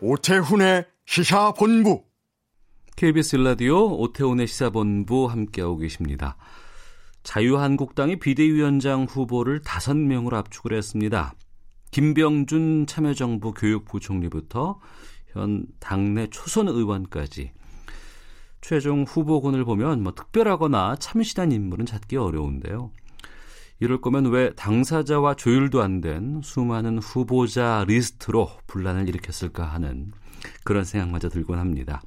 오태훈의 시사본부 KBS 라디오 오태훈의 시사본부 함께하고 계십니다. 자유한국당이 비대위원장 후보를 다섯 명으로 압축을 했습니다. 김병준 참여정부 교육부 총리부터 현 당내 초선 의원까지 최종 후보군을 보면 뭐 특별하거나 참신한 인물은 찾기 어려운데요. 이럴 거면 왜 당사자와 조율도 안 된 수많은 후보자 리스트로 분란을 일으켰을까 하는 그런 생각마저 들곤 합니다.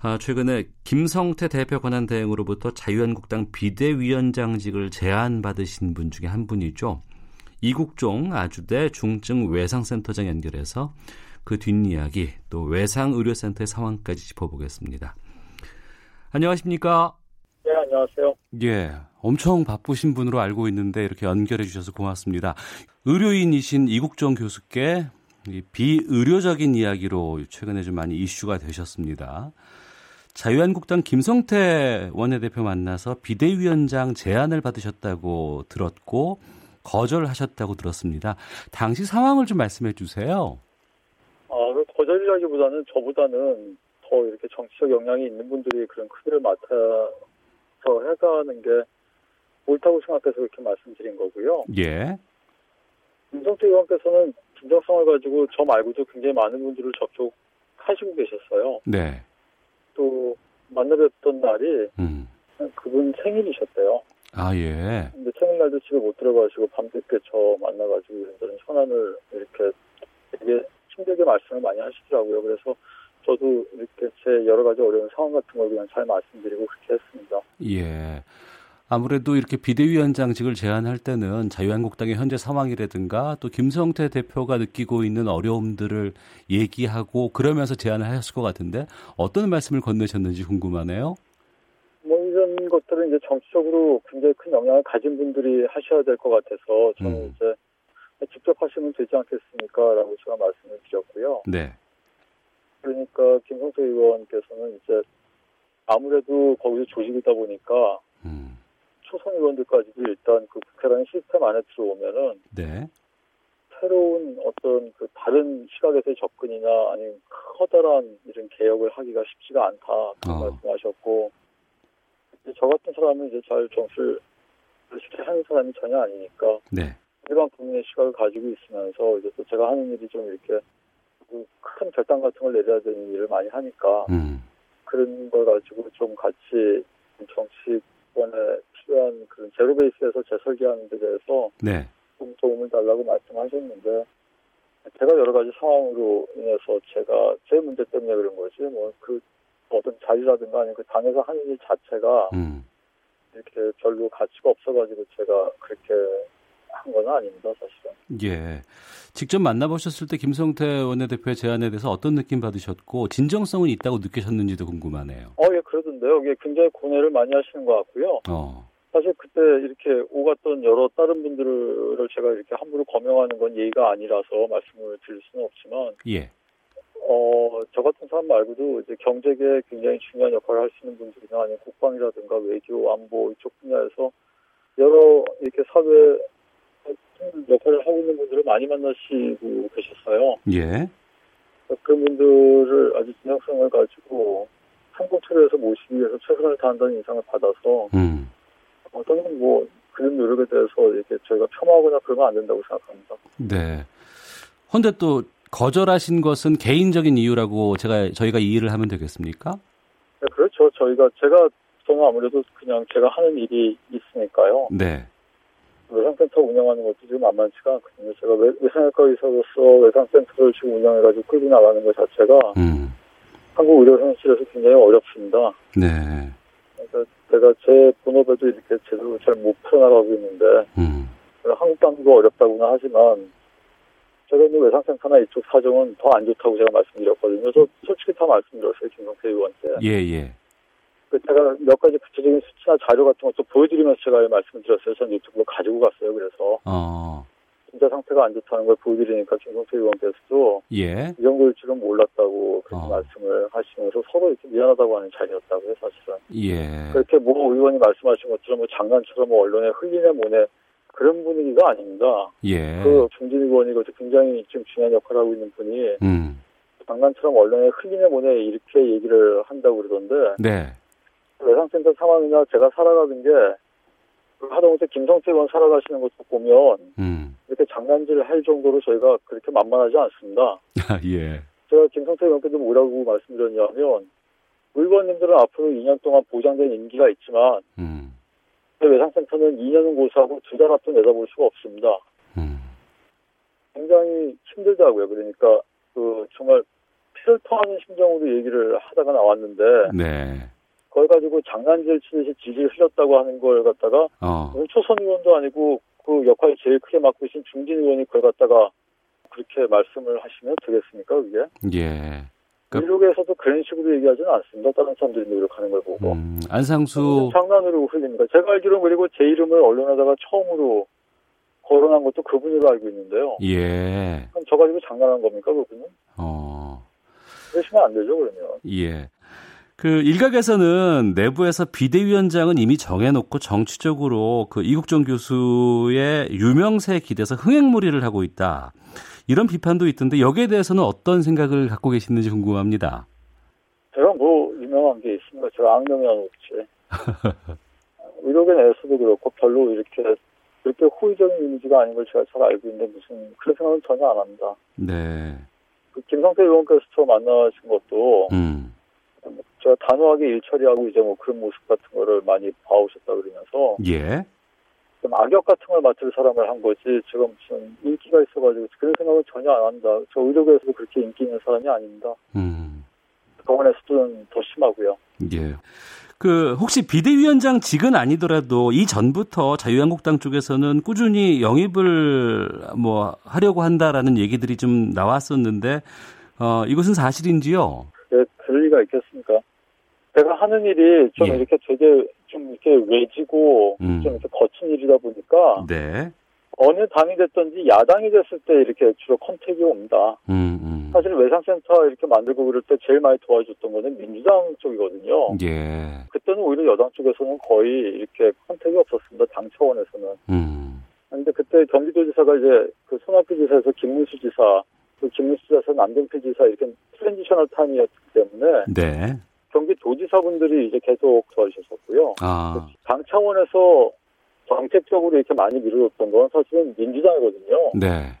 아, 최근에 김성태 대표 권한 대행으로부터 자유한국당 비대위원장직을 제안받으신 분 중에 한 분이죠. 이국종 아주대 중증 외상센터장 연결해서 그 뒷이야기 또 외상 의료센터의 상황까지 짚어보겠습니다. 안녕하십니까? 네, 안녕하세요. 예, 엄청 바쁘신 분으로 알고 있는데 이렇게 연결해 주셔서 고맙습니다. 의료인이신 이국종 교수께 비의료적인 이야기로 최근에 좀 많이 이슈가 되셨습니다. 자유한국당 김성태 원내대표 만나서 비대위원장 제안을 받으셨다고 들었고 거절하셨다고 들었습니다. 당시 상황을 좀 말씀해 주세요. 아, 그 거절이라기보다는 저보다는 더 이렇게 정치적 영향이 있는 분들이 그런 크기를 맡아서 해가는 게 옳다고 생각해서 그렇게 말씀드린 거고요. 예. 김성태 의원께서는 진정성을 가지고 저 말고도 굉장히 많은 분들을 접촉하시고 계셨어요. 네. 또 만나뵀던 날이 음. 그분 생일이셨대요. 아 예. 근데 생일날도 집에 못 들어가시고 밤늦게 저 만나가지고 이런저런 현안을 이렇게 되게 힘들게 말씀을 많이 하시더라고요. 그래서 저도 이렇게 제 여러 가지 어려운 상황 같은 걸 그냥 잘 말씀드리고 그렇게 했습니다. 예. 아무래도 이렇게 비대위원장직을 제안할 때는 자유한국당의 현재 상황이라든가 또 김성태 대표가 느끼고 있는 어려움들을 얘기하고 그러면서 제안을 하셨을 것 같은데 어떤 말씀을 건네셨는지 궁금하네요. 뭐 이런 것들은 이제 정치적으로 굉장히 큰 영향을 가진 분들이 하셔야 될 것 같아서 저는 음. 이제 직접 하시면 되지 않겠습니까라고 제가 말씀을 드렸고요. 네. 그러니까 김성태 의원께서는 이제 아무래도 거기서 조직이다 보니까 음. 초선 의원들까지도 일단 그 국회라는 시스템 안에 들어오면은 네. 새로운 어떤 그 다른 시각에서의 접근이나 아니면 커다란 이런 개혁을 하기가 쉽지가 않다 그런 어. 말씀하셨고 저 같은 사람은 이제 잘 정치를 쉽게 하는 사람이 전혀 아니니까 네. 일반 국민의 시각을 가지고 있으면서 이제 또 제가 하는 일이 좀 이렇게 그큰 결단 같은 걸 내려야 되는 일을 많이 하니까 음. 그런 걸 가지고 좀 같이 정치권에 필요한 그런 제로 베이스에서 재설계하는 데 대해서 네. 좀 도움을 달라고 말씀하셨는데 제가 여러 가지 상황으로 인해서 제가 제 문제 때문에 그런 거지 뭐 그 어떤 자리라든가 아니면 그 당에서 하는 일 자체가 음. 이렇게 별로 가치가 없어가지고 제가 그렇게 한 건 아닙니다 사실은. 예. 직접 만나보셨을 때 김성태 원내대표의 제안에 대해서 어떤 느낌 받으셨고 진정성은 있다고 느끼셨는지도 궁금하네요. 어, 예, 그러던데요. 이게 굉장히 고뇌를 많이 하시는 것 같고요. 어. 사실 그때 이렇게 오갔던 여러 다른 분들을 제가 이렇게 함부로 거명하는 건 예의가 아니라서 말씀을 드릴 수는 없지만, 예. 어, 저 같은 사람 말고도 이제 경제계에 굉장히 중요한 역할을 할 수 있는 분들이나 아니면 국방이라든가 외교, 안보 이쪽 분야에서 여러 이렇게 사회 역할을 하고 있는 분들을 많이 만나시고 계셨어요. 예. 그런 분들을 아주 진정성을 가지고 성공 처리해서 모시기 위해서 최선을 다한다는 인상을 받아서 음. 어떤 뭐 그런 노력에 대해서 이렇게 저희가 폄하하거나 그러면 안 된다고 생각합니다. 네. 헌데 또 거절하신 것은 개인적인 이유라고 제가 저희가 이해를 하면 되겠습니까? 네, 그렇죠. 저희가 제가 저는 아무래도 그냥 제가 하는 일이 있으니까요. 네. 외상센터 운영하는 것도 지금 만만치가 않거든요. 제가 외, 외상외과 의사로서 외상센터를 지금 운영해가지고 끌고 나가는 것 자체가 음. 한국 의료 현실에서 굉장히 어렵습니다. 네. 그러니까 제가 제 본업에도 이렇게 제대로 잘 못 풀어나가고 있는데 음. 한국 당도 어렵다고는 하지만 제가 있는 외상센터나 이쪽 사정은 더 안 좋다고 제가 말씀드렸거든요. 저 솔직히 다 말씀드렸어요. 김성태 의원한테. 예, 예. 그 제가 몇 가지 구체적인 수치나 자료 같은 것도 보여드리면서 제가 말씀을 드렸어요. 전 유튜브로 가지고 갔어요. 그래서 어. 진짜 상태가 안 좋다는 걸 보여드리니까 김성태 의원께서도 예. 이 정도일 줄은 몰랐다고 그렇게 어. 말씀을 하시면서 서로 이렇게 미안하다고 하는 자리였다고요. 사실은. 예. 그렇게 모 의원이 말씀하신 것처럼 뭐 장난처럼 뭐 언론에 흘리네 뭐네 그런 분위기가 아닙니다. 예. 그 중진 의원이 그것도 굉장히 지금 중요한 역할을 하고 있는 분이 음. 장난처럼 언론에 흘리네 뭐네 이렇게 얘기를 한다고 그러던데 네. 외상센터 상황이나 제가 살아가는 게 하다못해 김성태 의원 살아가시는 것도 보면 음. 이렇게 장난질을 할 정도로 저희가 그렇게 만만하지 않습니다. 예. 제가 김성태 의원께도 뭐라고 말씀드렸냐면 의원님들은 앞으로 2년 동안 보장된 임기가 있지만 음. 외상센터는 2년은 고수하고 두 달 앞도 내다볼 수가 없습니다. 음. 굉장히 힘들다고요. 그러니까 그 정말 피를 토하는 심정으로 얘기를 하다가 나왔는데 네. 그걸 가지고 장난질 치듯이 지지를 흘렸다고 하는 걸 갖다가 어. 초선 의원도 아니고 그 역할을 제일 크게 맡고 계신 중진 의원이 그걸 갖다가 그렇게 말씀을 하시면 되겠습니까, 그게? 예. 의료계에서도 그런 식으로 얘기하지는 않습니다. 다른 사람들이 노력하는 걸 보고. 음, 안상수 장난으로 흘립니다. 제가 알기로는 그리고 제 이름을 언론에다가 처음으로 거론한 것도 그분으로 알고 있는데요. 예. 그럼 저 가지고 장난한 겁니까, 그분은? 어. 그러시면 안 되죠, 그러면. 예. 그 일각에서는 내부에서 비대위원장은 이미 정해놓고 정치적으로 그 이국종 교수의 유명세에 기대서 흥행무리를 하고 있다. 이런 비판도 있던데 여기에 대해서는 어떤 생각을 갖고 계시는지 궁금합니다. 제가 뭐 유명한 게 있습니까? 제가 악명이 안 없지. 의료계 내에서도 그렇고 별로 이렇게 그렇게 호의적인 이미지가 아닌 걸 제가 잘 알고 있는데 무슨 그런 생각은 전혀 안 합니다. 네. 그 김성태 의원께서 저 만나신 것도 음. 제가 단호하게 일 처리하고 이제 뭐 그런 모습 같은 거를 많이 봐오셨다 그러면서 예. 좀 악역 같은 걸 맡을 사람을 한 거지 제가 무슨 인기가 있어가지고 그런 생각은 전혀 안 합니다. 저 의료계에서도 그렇게 인기 있는 사람이 아닙니다. 음. 병원에서는 더 심하고요. 예. 그 혹시 비대위원장 직은 아니더라도 이 전부터 자유한국당 쪽에서는 꾸준히 영입을 뭐 하려고 한다라는 얘기들이 좀 나왔었는데 어 이것은 사실인지요? 네, 그럴 리가 있겠습니까? 제가 하는 일이 좀 예. 이렇게 되게 좀 이렇게 외지고 음. 좀 이렇게 거친 일이다 보니까 네. 어느 당이 됐든지 야당이 됐을 때 이렇게 주로 컨택이 옵니다. 음, 음. 사실 외상센터 이렇게 만들고 그럴 때 제일 많이 도와줬던 거는 민주당 쪽이거든요. 예. 그때는 오히려 여당 쪽에서는 거의 이렇게 contact이 없었습니다. 당 차원에서는. 음. 근데 그때 경기도지사가 이제 그 손학규 지사에서 김문수 지사, 그 김문수 지사에서 남경필 지사 이렇게 transitional time이었기 때문에 네. 경기도지사분들이 이제 계속 도와주셨었고요. 아. 당 차원에서 정책적으로 이렇게 많이 밀어줬던 건 사실은 민주당이거든요. 네.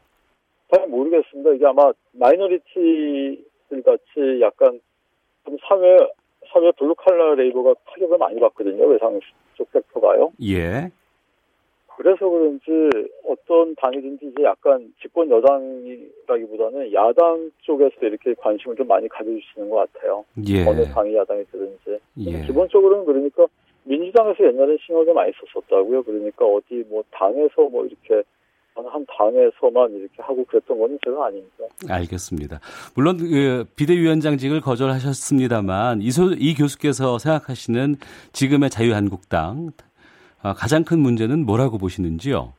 잘 모르겠습니다. 이게 아마 minority들 같이 약간 좀 사회 사회 블루 칼라 labor가 타격을 많이 받거든요. 외상 쪽 sector가요. 예. 그래서 그런지 어떤 당이든지 이제 약간 집권 여당이라기보다는 야당 쪽에서 이렇게 관심을 좀 많이 가져주시는 것 같아요. 예. 어느 당이 야당이 되든지. 예. 기본적으로는 그러니까 민주당에서 옛날에 신경을 많이 썼었다고요. 그러니까 어디 뭐 당에서 뭐 이렇게 한 당에서만 이렇게 하고 그랬던 거는 제가 아닙니다. 알겠습니다. 물론 그 비대위원장직을 거절하셨습니다만 이소, 이 교수께서 생각하시는 지금의 자유한국당 아, 가장 큰 문제는 뭐라고 보시는지요?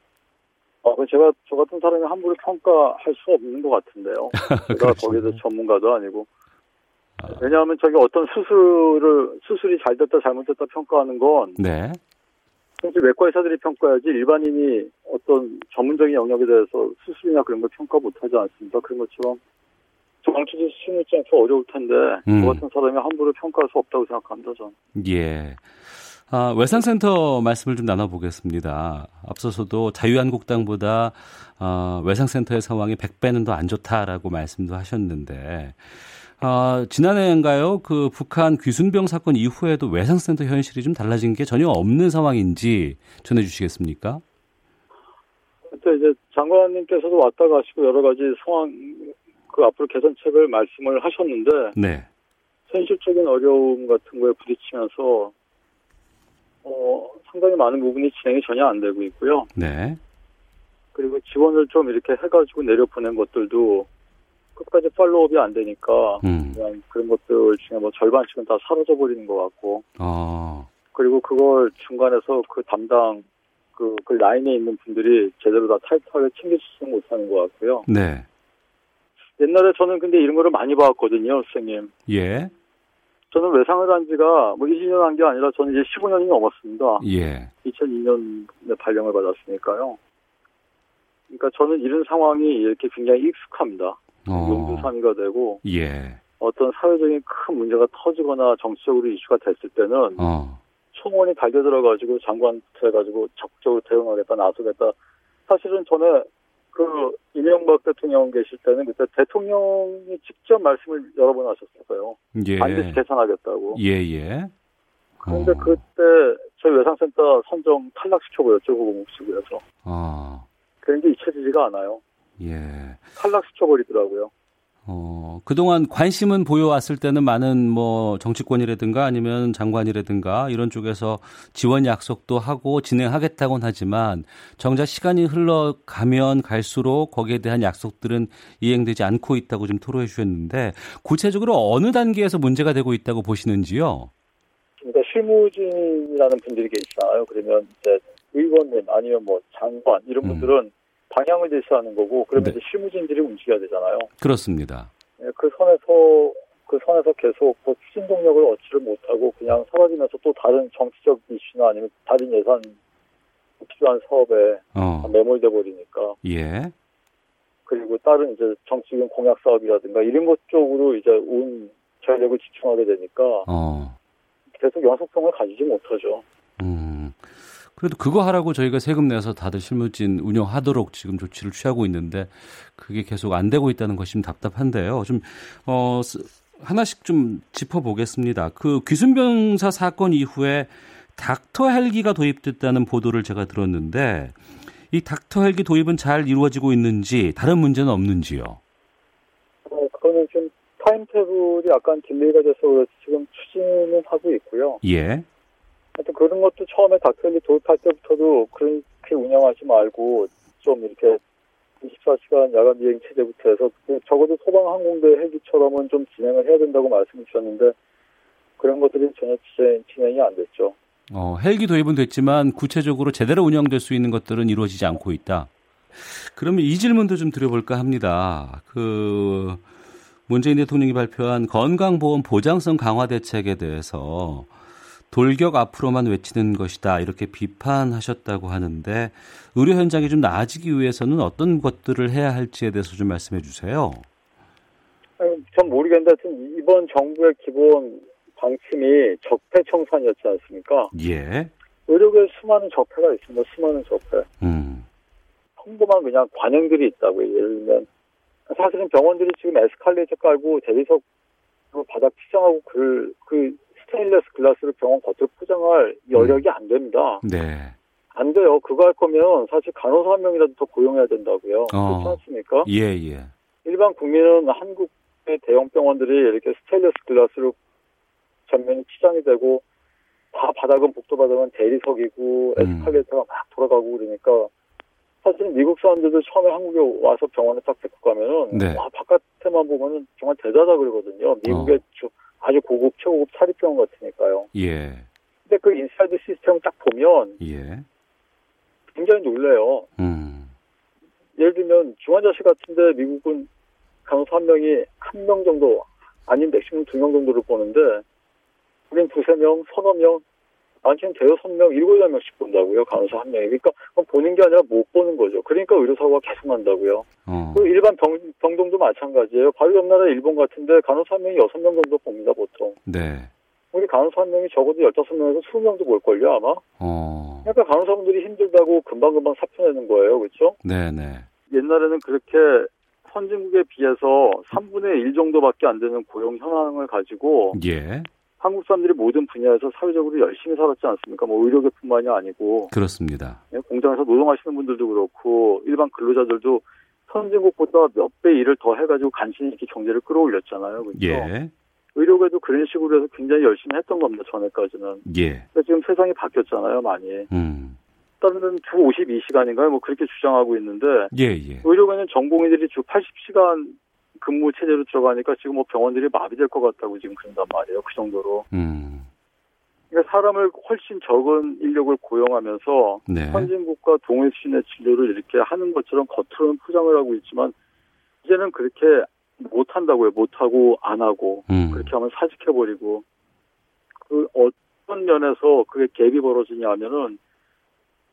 어, 그 제가 저 같은 사람이 함부로 평가할 수 없는 것 같은데요. 제가 거기서 전문가도 아니고. 왜냐하면 저기 어떤 수술을 수술이 잘 됐다 잘못됐다 평가하는 건 네. 사실 외과 의사들이 평가해야지 일반인이 어떤 전문적인 영역에 대해서 수술이나 그런 걸 평가 못하지 않습니다. 그런 것처럼 정치도 심을지 않게 어려울 텐데 음. 저 같은 사람이 함부로 평가할 수 없다고 생각합니다. 저는. 예. 아, 외상센터 말씀을 좀 나눠보겠습니다. 앞서서도 자유한국당보다 어, 외상센터의 상황이 100배는 더 안 좋다라고 말씀도 하셨는데 아, 지난해인가요? 그 북한 귀순병 사건 이후에도 외상센터 현실이 좀 달라진 게 전혀 없는 상황인지 전해주시겠습니까? 그때 이제 장관님께서도 왔다 가시고 여러 가지 상황 그 앞으로 개선책을 말씀을 하셨는데 네. 현실적인 어려움 같은 거에 부딪히면서 어, 상당히 많은 부분이 진행이 전혀 안 되고 있고요. 네. 그리고 지원을 좀 이렇게 해가지고 내려보낸 것들도 끝까지 팔로우업이 안 되니까 음. 그냥 그런 것들 중에 뭐 절반씩은 다 사라져 버리는 것 같고 어. 그리고 그걸 중간에서 그 담당 그, 그 라인에 있는 분들이 제대로 다 타이트하게 챙겨주지 못하는 것 같고요. 네. 옛날에 저는 근데 이런 거를 많이 봐왔거든요, 선생님. 예. 저는 외상을 한 지가 뭐 20년 한 게 아니라 저는 이제 15년이 넘었습니다. 예. 2002년에 발령을 받았으니까요. 그러니까 저는 이런 상황이 이렇게 굉장히 익숙합니다. 어. 용두사미가 되고 예. 어떤 사회적인 큰 문제가 터지거나 정치적으로 이슈가 됐을 때는 어. 청원이 달겨들어가지고 장관부터 해가지고 적극적으로 대응하겠다, 나서겠다. 사실은 전에 그 이명박 대통령 계실 때는 그때 대통령이 직접 말씀을 여러 번 하셨어요. 예. 반드시 개선하겠다고. 예, 예. 그런데 그때 저희 외상센터 선정 탈락시켜버렸죠, 후보목수부에서. 아, 그런 게 잊혀지지가 않아요. 예. 탈락시켜버리더라고요. 어, 그동안 관심은 보여왔을 때는 많은 뭐 정치권이라든가 아니면 장관이라든가 이런 쪽에서 지원 약속도 하고 진행하겠다고는 하지만 정작 시간이 흘러가면 갈수록 거기에 대한 약속들은 이행되지 않고 있다고 좀 토로해 주셨는데 구체적으로 어느 단계에서 문제가 되고 있다고 보시는지요? 그러니까 실무진이라는 분들이 계시잖아요. 그러면 이제 의원님 아니면 뭐 장관 이런 분들은 방향을 제시하는 거고 그러면 네. 이제 실무진들이 움직여야 되잖아요. 그렇습니다. 예, 그 선에서 그 선에서 계속 뭐 추진 동력을 얻지를 못하고 그냥 사라지면서 또 다른 정치적 이슈나 아니면 다른 예산 필요한 사업에 어. 매몰돼 버리니까 예. 그리고 다른 이제 정치적인 공약 사업이라든가 이런 것 쪽으로 이제 온 전력을 집중하게 되니까 어. 계속 연속성을 가지지 못하죠. 음. 그래도 그거 하라고 저희가 세금 내서 다들 실무진 운영하도록 지금 조치를 취하고 있는데 그게 계속 안 되고 있다는 것이 좀 답답한데요. 좀, 어, 쓰- 하나씩 좀 짚어보겠습니다. 그 귀순병사 사건 이후에 닥터 헬기가 도입됐다는 보도를 제가 들었는데 이 닥터 헬기 도입은 잘 이루어지고 있는지 다른 문제는 없는지요? 어, 그거는 좀 timetable이 약간 delay가 돼서 지금 추진은 하고 있고요. 예. 하여튼 그런 것도 처음에 닥터헬리 도입할 때부터도 그렇게 운영하지 말고 좀 이렇게 24시간 야간 비행 체제부터 해서 그 적어도 소방항공대 헬기처럼은 좀 진행을 해야 된다고 말씀을 주셨는데 그런 것들이 전혀 진행, 진행이 안 됐죠. 어, 헬기 도입은 됐지만 구체적으로 제대로 운영될 수 있는 것들은 이루어지지 않고 있다. 그러면 이 질문도 좀 드려볼까 합니다. 그 문재인 대통령이 발표한 건강보험 보장성 강화 대책에 대해서 돌격 앞으로만 외치는 것이다 이렇게 비판하셨다고 하는데 의료 현장이 좀 나아지기 위해서는 어떤 것들을 해야 할지에 대해서 좀 말씀해 주세요. 아니, 전 모르겠는데 이번 정부의 기본 방침이 적폐 청산이었지 않습니까? 예. 의료계에 수많은 적폐가 있습니다. 수많은 적폐. 음. 평범한 그냥 관행들이 있다고요. 예를 들면 사실은 병원들이 지금 에스컬레이터 깔고 대리석 바닥 치장하고 그, 그 스테인레스 글라스를 병원 겉을 포장할 여력이 안 됩니다. 네. 안 돼요. 그거 할 거면 사실 간호사 한 명이라도 더 고용해야 된다고요. 어. 그렇지 않습니까? 예, 예. 일반 국민은 한국의 대형 병원들이 이렇게 스테인레스 글라스로 전면이 치장이 되고 다 바닥은 복도 바닥은 대리석이고 에스컬레이터가 막 돌아가고 그러니까 사실은 미국 사람들도 처음에 한국에 와서 병원에 딱 데리고 가면은 네. 와 바깥에만 보면은 정말 대단하다 그러거든요. 미국의 주- 아주 고급 최고급 사립병원 같으니까요. 예. 근데 그 inside 시스템을 딱 보면 예. 굉장히 놀래요. 음. 예를 들면 중환자실 같은데 미국은 간호사 한 명이 한 명 정도 아닌 맥시멈 두 명 정도를 보는데 우린 두세 명, 서너 명, 많게는 대여섯 명, 일곱 여덟 명씩 본다고요. 간호사 한 명이. 그러니까 그건 보는 게 아니라 못 보는 거죠. 그러니까 의료사고가 계속 난다고요. 어. 그 일반 병, 병동도 마찬가지예요. 바로 옆 나라 일본 같은데 간호사 한 명이 여섯 명 정도 봅니다, 보통. 네. 우리 간호사 한 명이 적어도 열다섯 명에서 스무 명도 볼걸요, 아마. 어. 그러니까 간호사분들이 힘들다고 금방금방 사표 내는 거예요, 그렇죠? 네, 네. 옛날에는 그렇게 선진국에 비해서 3분의 1 정도밖에 안 되는 고용 현황을 가지고 예. 한국 사람들이 모든 분야에서 사회적으로 열심히 살았지 않습니까? 뭐 의료계뿐만이 아니고 그렇습니다. 예, 공장에서 노동하시는 분들도 그렇고 일반 근로자들도 선진국보다 몇 배 일을 더 해가지고 간신히 이렇게 경제를 끌어올렸잖아요. 그렇죠? 예. 의료계도 그런 식으로 해서 굉장히 열심히 했던 겁니다. 전에까지는. 예. 근데 지금 세상이 바뀌었잖아요. 많이. 음. 다른 데는 주 52시간인가요? 뭐 그렇게 주장하고 있는데 예, 예. 의료계는 전공의들이 주 80시간 근무 체제로 들어가니까 지금 뭐 병원들이 마비될 것 같다고 지금 그런단 말이에요. 그 정도로. 음. 그러니까 사람을 훨씬 적은 인력을 고용하면서 네. 선진국과 동일 수준의 진료를 이렇게 하는 것처럼 겉으로는 포장을 하고 있지만 이제는 그렇게 못 한다고요. 못 하고 안 하고 음. 그렇게 하면 사직해 버리고 그 어떤 면에서 그게 갭이 벌어지냐 하면은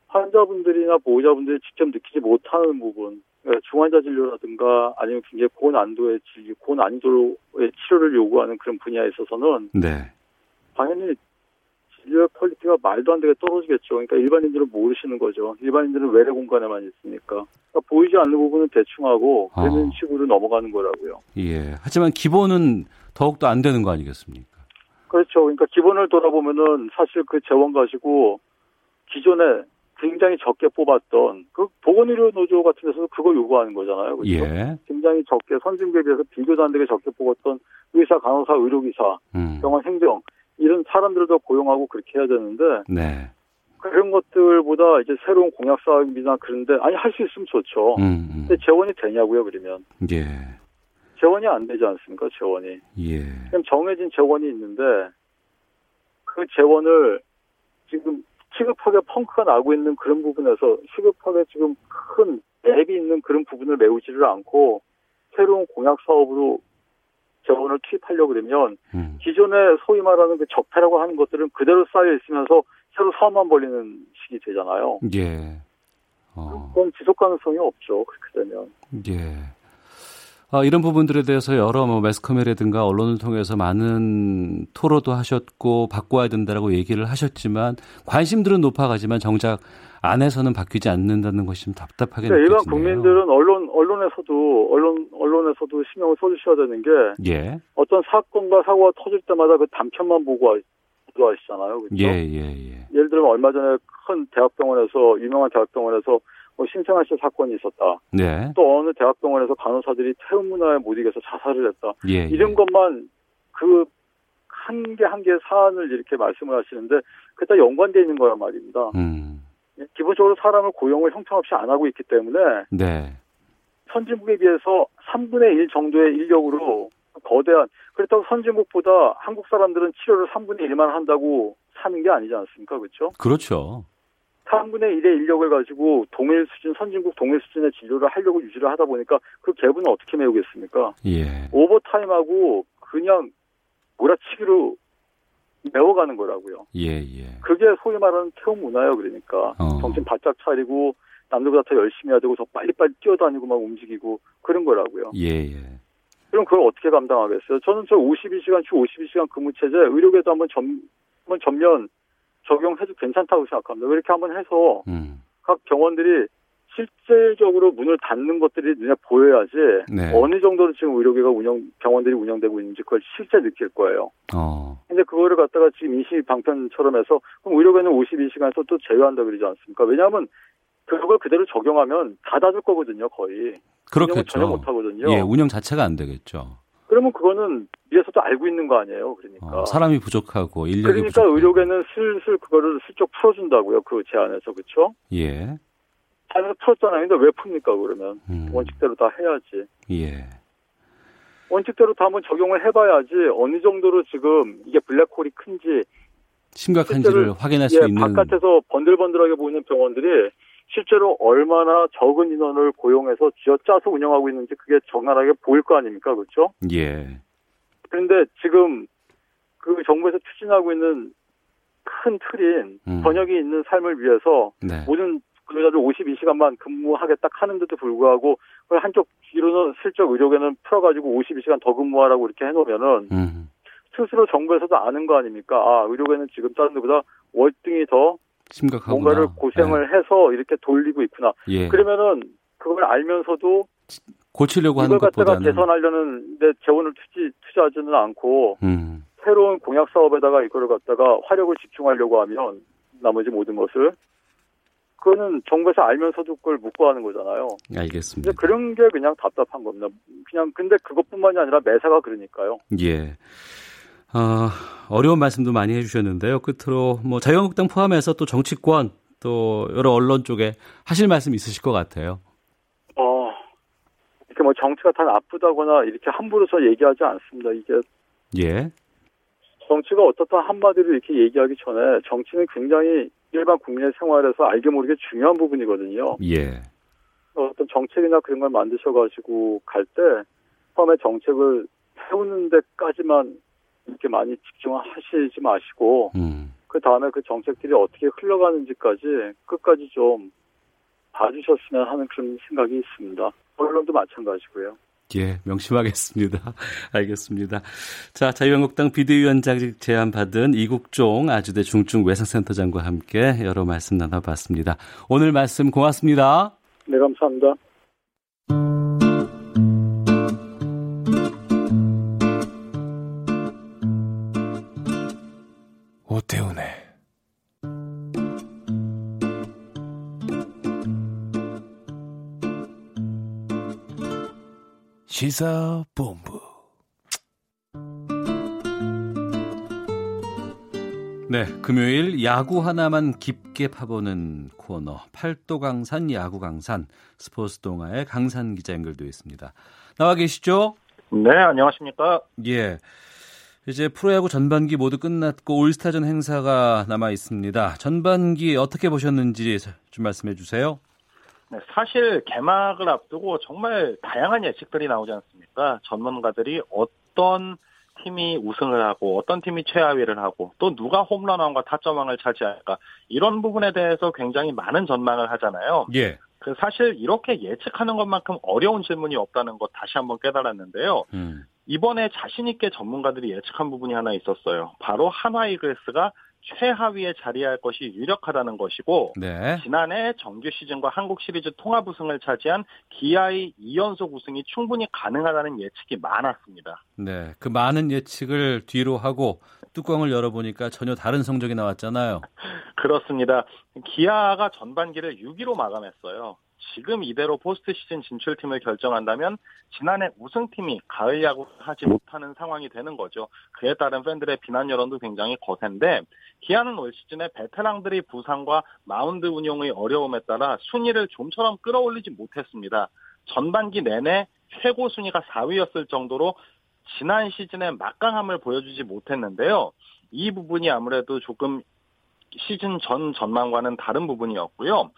환자분들이나 보호자분들이 직접 느끼지 못하는 부분 중환자 진료라든가 아니면 굉장히 고난도의 진료, 고난이도의 치료를 요구하는 그런 분야에 있어서는 네. 당연히 진료의 quality가 말도 안 되게 떨어지겠죠. 그러니까 일반인들은 모르시는 거죠. 일반인들은 외래 공간에만 있으니까. 그러니까 보이지 않는 부분은 대충 하고 그런 어. 식으로 넘어가는 거라고요. 예. 하지만 기본은 더욱더 안 되는 거 아니겠습니까? 그렇죠. 그러니까 기본을 돌아보면은 사실 그 재원 가지고 기존에 굉장히 적게 뽑았던 그 보건의료 노조 같은 데서도 그걸 요구하는 거잖아요. 그렇죠? 예. 굉장히 적게 선진국에 비해서 비교도 안 되게 적게 뽑았던 의사, 간호사, 의료기사, 음. 병원 행정 이런 사람들도 고용하고 그렇게 해야 되는데 네. 그런 것들보다 이제 새로운 공약 사업이나 그런데 아니 할 수 있으면 좋죠. 음, 음. 근데 재원이 되냐고요, 그러면 예. 재원이 안 되지 않습니까? 재원이 예. 그럼 정해진 재원이 있는데 그 재원을 지금 시급하게 펑크가 나고 있는 그런 부분에서 시급하게 지금 큰 갭이 있는 그런 부분을 메우지를 않고 새로운 공약 사업으로 재원을 투입하려고 그러면 음. 기존에 소위 말하는 그 적폐라고 하는 것들은 그대로 쌓여 있으면서 새로 사업만 벌리는 식이 되잖아요. 예. 어. 그건 지속 가능성이 없죠. 그렇게 되면. 예. 아, 이런 부분들에 대해서 여러 뭐 매스컴이라든가 언론을 통해서 많은 토로도 하셨고 바꿔야 된다라고 얘기를 하셨지만 관심들은 높아가지만 정작 안에서는 바뀌지 않는다는 것이 좀 답답하게 그러니까 일반. 국민들은 언론 언론에서도 언론 언론에서도 신경을 써주셔야 되는 게 예. 어떤 사건과 사고가 터질 때마다 그 단편만 보고 하- 보도하시잖아요. 그렇죠? 예, 예, 예. 예를 들면 얼마 전에 큰 대학병원에서 유명한 대학병원에서 뭐 신생아실 사건이 있었다. 네. 또 어느 대학병원에서 간호사들이 태움 문화에 못 이겨서 자살을 했다. 예, 예. 이런 것만 그 한 개 한 개 사안을 이렇게 말씀을 하시는데 그게 다 연관되어 있는 거란 말입니다. 음. 기본적으로 사람을 고용을 형편없이 안 하고 있기 때문에 네. 선진국에 비해서 3분의 1 정도의 인력으로 거대한 그렇다고 선진국보다 한국 사람들은 치료를 3분의 1만 한다고 사는 게 아니지 않습니까? 그렇죠? 그렇죠. 3분의 1의 인력을 가지고 동일 수준 선진국 동일 수준의 진료를 하려고 유지를 하다 보니까 그 갭은 어떻게 메우겠습니까? 예. 오버타임하고 그냥 몰아치기로 메워가는 거라고요. 예, 예. 그게 소위 말하는 태움 문화예요. 그러니까 어. 정신 바짝 차리고 남들보다 더 열심히 해야 되고 더 빨리빨리 뛰어다니고 막 움직이고 그런 거라고요. 예, 예. 그럼 그걸 어떻게 감당하겠어요? 저는 저 52시간 주 52시간 근무 체제 의료계도 한번 전, 한번 전면 적용해도 괜찮다고 생각합니다. 이렇게 한번 해서 음. 각 병원들이 실질적으로 문을 닫는 것들이 눈에 보여야지 네. 어느 정도로 지금 의료계가 운영 병원들이 운영되고 있는지 그걸 실제 느낄 거예요. 어. 근데 그거를 갖다가 지금 임시 방편처럼 해서 그럼 의료계는 52시간에서 또 제외한다 그러지 않습니까? 왜냐하면 그걸 그대로 적용하면 다 닫을 거거든요, 거의. 그렇겠죠. 전혀 못 하거든요. 예, 운영 자체가 안 되겠죠. 그러면 그거는 위에서도 알고 있는 거 아니에요, 그러니까. 어, 사람이 부족하고 인력이 그러니까 부족. 의료계는 슬슬 그거를 슬쩍 풀어준다고요, 그 제안에서 그렇죠? 예. 제안에서 풀었잖아요. 근데 왜 풉니까 그러면 음. 원칙대로 다 해야지. 예. 원칙대로 다 한번 적용을 해봐야지 어느 정도로 지금 이게 블랙홀이 큰지 심각한지를 확인할 수 예, 있는 바깥에서 번들번들하게 보이는 병원들이 실제로 얼마나 적은 인원을 고용해서 쥐어짜서 운영하고 있는지 그게 적나라하게 보일 거 아닙니까, 그렇죠? 예. 그런데 지금 그 정부에서 추진하고 있는 큰 틀인 음. 번역이 있는 삶을 위해서 네. 모든 근로자들 52시간만 근무하겠다 하는데도 불구하고 그걸 한쪽 뒤로는 슬쩍 의료계는 풀어가지고 52시간 더 근무하라고 이렇게 해놓으면은 음. 스스로 정부에서도 아는 거 아닙니까? 아 의료계는 지금 다른 데보다 월등히 더 심각하구나. 뭔가를 고생을 해서 이렇게 돌리고 있구나. 예. 그러면은 그걸 알면서도 고치려고 하는 이걸 갖다가 것보다는 개선하려는 데 재원을 투지, 투자하지는 않고 음. 새로운 공약 사업에다가 이거를 갖다가 화력을 집중하려고 하면 나머지 모든 것을 그거는 정부에서 알면서도 그걸 묻고 하는 거잖아요. 알겠습니다. 근데 그런 게 그냥 답답한 겁니다. 그냥 근데 그것뿐만이 아니라 매사가 그러니까요. 예. 어, 어려운 말씀도 많이 해주셨는데요. 끝으로 뭐 자유한국당 포함해서 또 정치권 또 여러 언론 쪽에 하실 말씀 있으실 것 같아요. 어 이렇게 뭐 정치가 다 나쁘다거나 이렇게 함부로 저 얘기하지 않습니다. 이게 예. 정치가 어떻다 한마디로 이렇게 얘기하기 전에 정치는 굉장히 일반 국민의 생활에서 알게 모르게 중요한 부분이거든요. 예. 어떤 정책이나 그런 걸 만드셔가지고 갈 때 처음에 정책을 세우는 데까지만 이렇게 많이 집중하시지 마시고 음. 그 다음에 그 정책들이 어떻게 흘러가는지까지 끝까지 좀 봐주셨으면 하는 그런 생각이 있습니다. 언론도 마찬가지고요. 예, 명심하겠습니다. 알겠습니다. 자, 자유한국당 비대위원장직 제안 받은 이국종 아주대 중증 외상센터장과 함께 여러 말씀 나눠봤습니다. 오늘 말씀 고맙습니다. 네, 감사합니다. 오태훈의 시사본부 네, 금요일 야구 하나만 깊게 파보는 코너 팔도 강산 야구 강산 스포츠 동아의 강산 기자 연결되어 있습니다. 나와 계시죠? 네, 안녕하십니까? 예. 이제 프로야구 전반기 모두 끝났고 올스타전 행사가 남아 있습니다. 전반기 어떻게 보셨는지 좀 말씀해 주세요. 네, 사실 개막을 앞두고 정말 다양한 예측들이 나오지 않습니까? 전문가들이 어떤 팀이 우승을 하고 어떤 팀이 최하위를 하고 또 누가 홈런왕과 타점왕을 차지할까 이런 부분에 대해서 굉장히 많은 전망을 하잖아요. 예. 그 사실 이렇게 예측하는 것만큼 어려운 질문이 없다는 것 다시 한번 깨달았는데요. 음. 이번에 자신 있게 전문가들이 예측한 부분이 하나 있었어요. 바로 한화 이글스가 최하위에 자리할 것이 유력하다는 것이고 네. 지난해 정규 시즌과 한국 시리즈 통합 우승을 차지한 기아의 2연속 우승이 충분히 가능하다는 예측이 많았습니다. 네, 그 많은 예측을 뒤로 하고 뚜껑을 열어보니까 전혀 다른 성적이 나왔잖아요. 그렇습니다. 기아가 전반기를 6위로 마감했어요. 지금 이대로 포스트 시즌 진출팀을 결정한다면 지난해 우승팀이 가을 야구를 하지 못하는 상황이 되는 거죠. 그에 따른 팬들의 비난 여론도 굉장히 거센데 기아는 올 시즌에 베테랑들이 부상과 마운드 운용의 어려움에 따라 순위를 좀처럼 끌어올리지 못했습니다. 전반기 내내 최고 순위가 4위였을 정도로 지난 시즌에 막강함을 보여주지 못했는데요. 이 부분이 아무래도 조금 시즌 전 전망과는 다른 부분이었고요.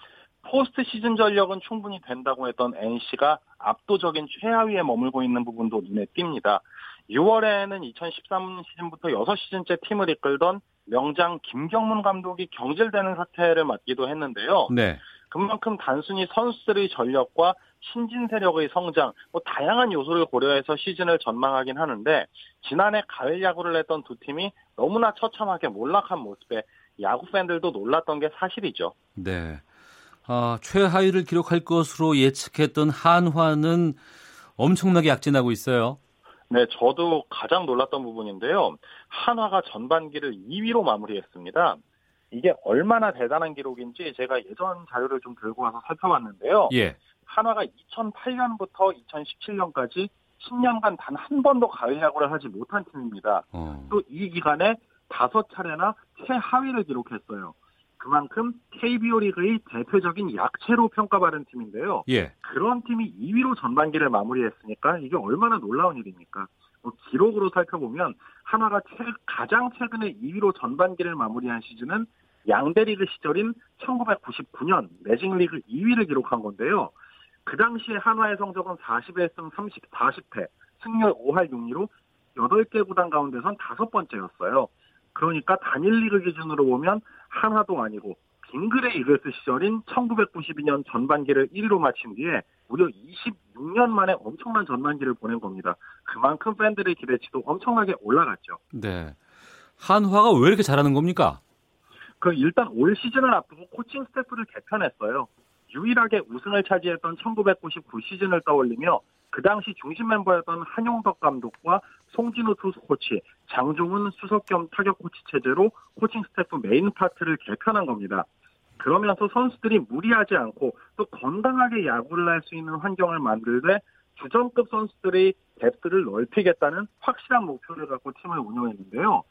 포스트 시즌 전력은 충분히 된다고 했던 NC가 압도적인 최하위에 머물고 있는 부분도 눈에 띕니다. 6월에는 2013 시즌부터 6시즌째 팀을 이끌던 명장 김경문 감독이 경질되는 사태를 맞기도 했는데요. 네. 그만큼 단순히 선수들의 전력과 신진 세력의 성장, 뭐 다양한 요소를 고려해서 시즌을 전망하긴 하는데 지난해 가을 야구를 했던 두 팀이 너무나 처참하게 몰락한 모습에 야구 팬들도 놀랐던 게 사실이죠. 네. 아, 최하위를 기록할 것으로 예측했던 한화는 엄청나게 약진하고 있어요. 네, 저도 가장 놀랐던 부분인데요. 한화가 전반기를 2위로 마무리했습니다. 이게 얼마나 대단한 기록인지 제가 예전 자료를 좀 들고 와서 살펴봤는데요. 예. 한화가 2008년부터 2017년까지 10년간 단 한 번도 가을 야구를 하지 못한 팀입니다. 어. 또이 기간에 다섯 차례나 최하위를 기록했어요. 그만큼 KBO 리그의 대표적인 약체로 평가받은 팀인데요. 예. 그런 팀이 2위로 전반기를 마무리했으니까 이게 얼마나 놀라운 일입니까? 뭐 기록으로 살펴보면 한화가 최, 가장 최근에 2위로 전반기를 마무리한 시즌은 양대리그 시절인 1999년 매직리그 2위를 기록한 건데요. 그 당시에 한화의 성적은 41승 30, 40패, 승률 5할 6리로 8개 구단 가운데선 다섯 번째였어요. 그러니까 단일 리그 기준으로 보면 한화도 아니고 빙그레 이글스 시절인 1992년 전반기를 1위로 마친 뒤에 무려 26년 만에 엄청난 전반기를 보낸 겁니다. 그만큼 팬들의 기대치도 엄청나게 올라갔죠. 네. 한화가 왜 이렇게 잘하는 겁니까? 그 일단 올 시즌을 앞두고 코칭 스태프를 개편했어요. 유일하게 우승을 차지했던 1999 시즌을 떠올리며 그 당시 중심 멤버였던 한용덕 감독과 송진우 투수 코치, 장종훈 수석 겸 타격 코치 체제로 코칭 스태프 메인 파트를 개편한 겁니다. 그러면서 선수들이 무리하지 않고 또 건강하게 야구를 할 수 있는 환경을 만들되 주전급 선수들의 뎁스를 넓히겠다는 확실한 목표를 갖고 팀을 운영했는데요.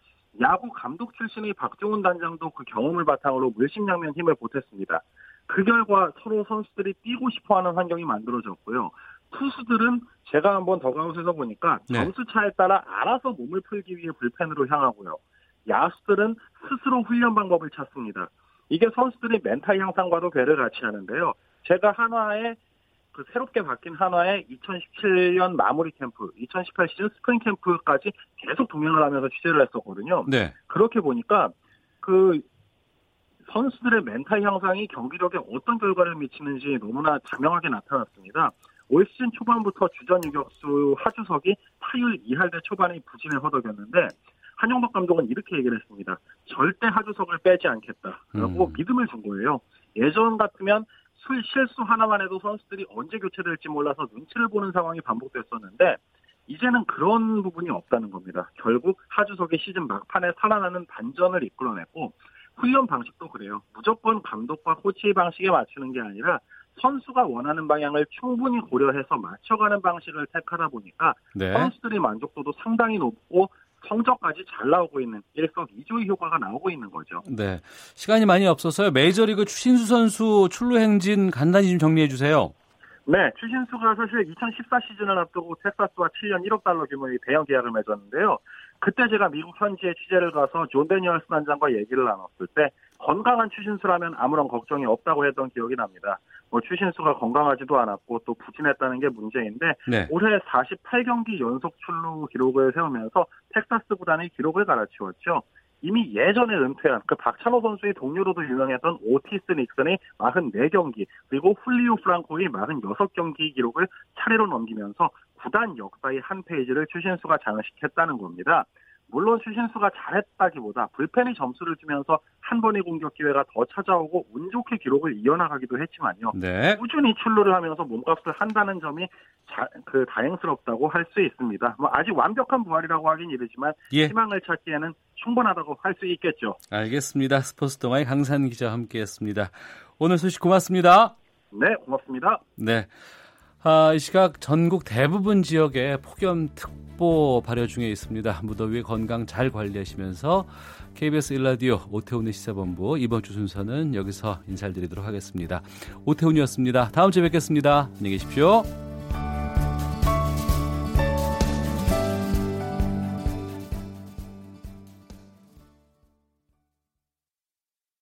야구 감독 출신의 박종훈 단장도 그 경험을 바탕으로 물심양면 힘을 보탰습니다. 그 결과 서로 선수들이 뛰고 싶어하는 환경이 만들어졌고요. 투수들은 제가 한번 더가웃에서 보니까 네. 점수 차에 따라 알아서 몸을 풀기 위해 불펜으로 향하고요. 야수들은 스스로 훈련 방법을 찾습니다. 이게 선수들의 멘탈 향상과도 궤를 같이 하는데요. 제가 한화의 그 새롭게 바뀐 한화의 2017년 마무리 캠프, 2018 시즌 스프링 캠프까지 계속 동행을 하면서 취재를 했었거든요. 네. 그렇게 보니까 그 선수들의 멘탈 향상이 경기력에 어떤 결과를 미치는지 너무나 자명하게 나타났습니다. 올 시즌 초반부터 주전 유격수 하주석이 타율 2할대 초반에 부진을 허덕였는데 한영덕 감독은 이렇게 얘기를 했습니다. 절대 하주석을 빼지 않겠다라고 음. 믿음을 준 거예요. 예전 같으면 술 실수 하나만 해도 선수들이 언제 교체될지 몰라서 눈치를 보는 상황이 반복됐었는데 이제는 그런 부분이 없다는 겁니다. 결국 하주석의 시즌 막판에 살아나는 반전을 이끌어냈고 훈련 방식도 그래요. 무조건 감독과 코치 방식에 맞추는 게 아니라 선수가 원하는 방향을 충분히 고려해서 맞춰가는 방식을 택하다 보니까 네. 선수들의 만족도도 상당히 높고 성적까지 잘 나오고 있는 일석이조의 효과가 나오고 있는 거죠. 네. 시간이 많이 없어서요. 메이저리그 추신수 선수 출루 행진 간단히 좀 정리해 주세요. 네, 추신수가 사실 2014 시즌을 앞두고 텍사스와 7년 1억 달러 규모의 대형 계약을 맺었는데요. 그때 제가 미국 현지에 취재를 가서 존 데니얼스 단장과 얘기를 나눴을 때 건강한 추신수라면 아무런 걱정이 없다고 했던 기억이 납니다. 뭐 추신수가 건강하지도 않았고 또 부진했다는 게 문제인데 네. 올해 48경기 연속 출루 기록을 세우면서 텍사스 구단의 기록을 갈아치웠죠. 이미 예전에 은퇴한 그 박찬호 선수의 동료로도 유명했던 오티스 닉슨의 44경기 그리고 훌리우 프랑코의 46경기 기록을 차례로 넘기면서 구단 역사의 한 페이지를 추신수가 장식했다는 겁니다. 물론 추신수가 잘했다기보다 불펜이 점수를 주면서 한 번의 공격 기회가 더 찾아오고 운 좋게 기록을 이어나가기도 했지만요. 네. 꾸준히 출루를 하면서 몸값을 한다는 점이 자, 그 다행스럽다고 할 수 있습니다. 뭐 아직 완벽한 부활이라고 하긴 이르지만 예. 희망을 찾기에는 충분하다고 할 수 있겠죠. 알겠습니다. 스포츠 동아의 강산 기자와 함께했습니다. 오늘 소식 고맙습니다. 네, 고맙습니다. 네. 아, 이 시각 전국 대부분 지역에 폭염특 보 발효 중에 있습니다. 무더위 건강 잘 관리하시면서 KBS 일라디오 오태훈의 시사본부 이번 주 순서는 여기서 인사드리도록 하겠습니다. 오태훈이었습니다. 다음 주에 뵙겠습니다. 안녕히 계십시오.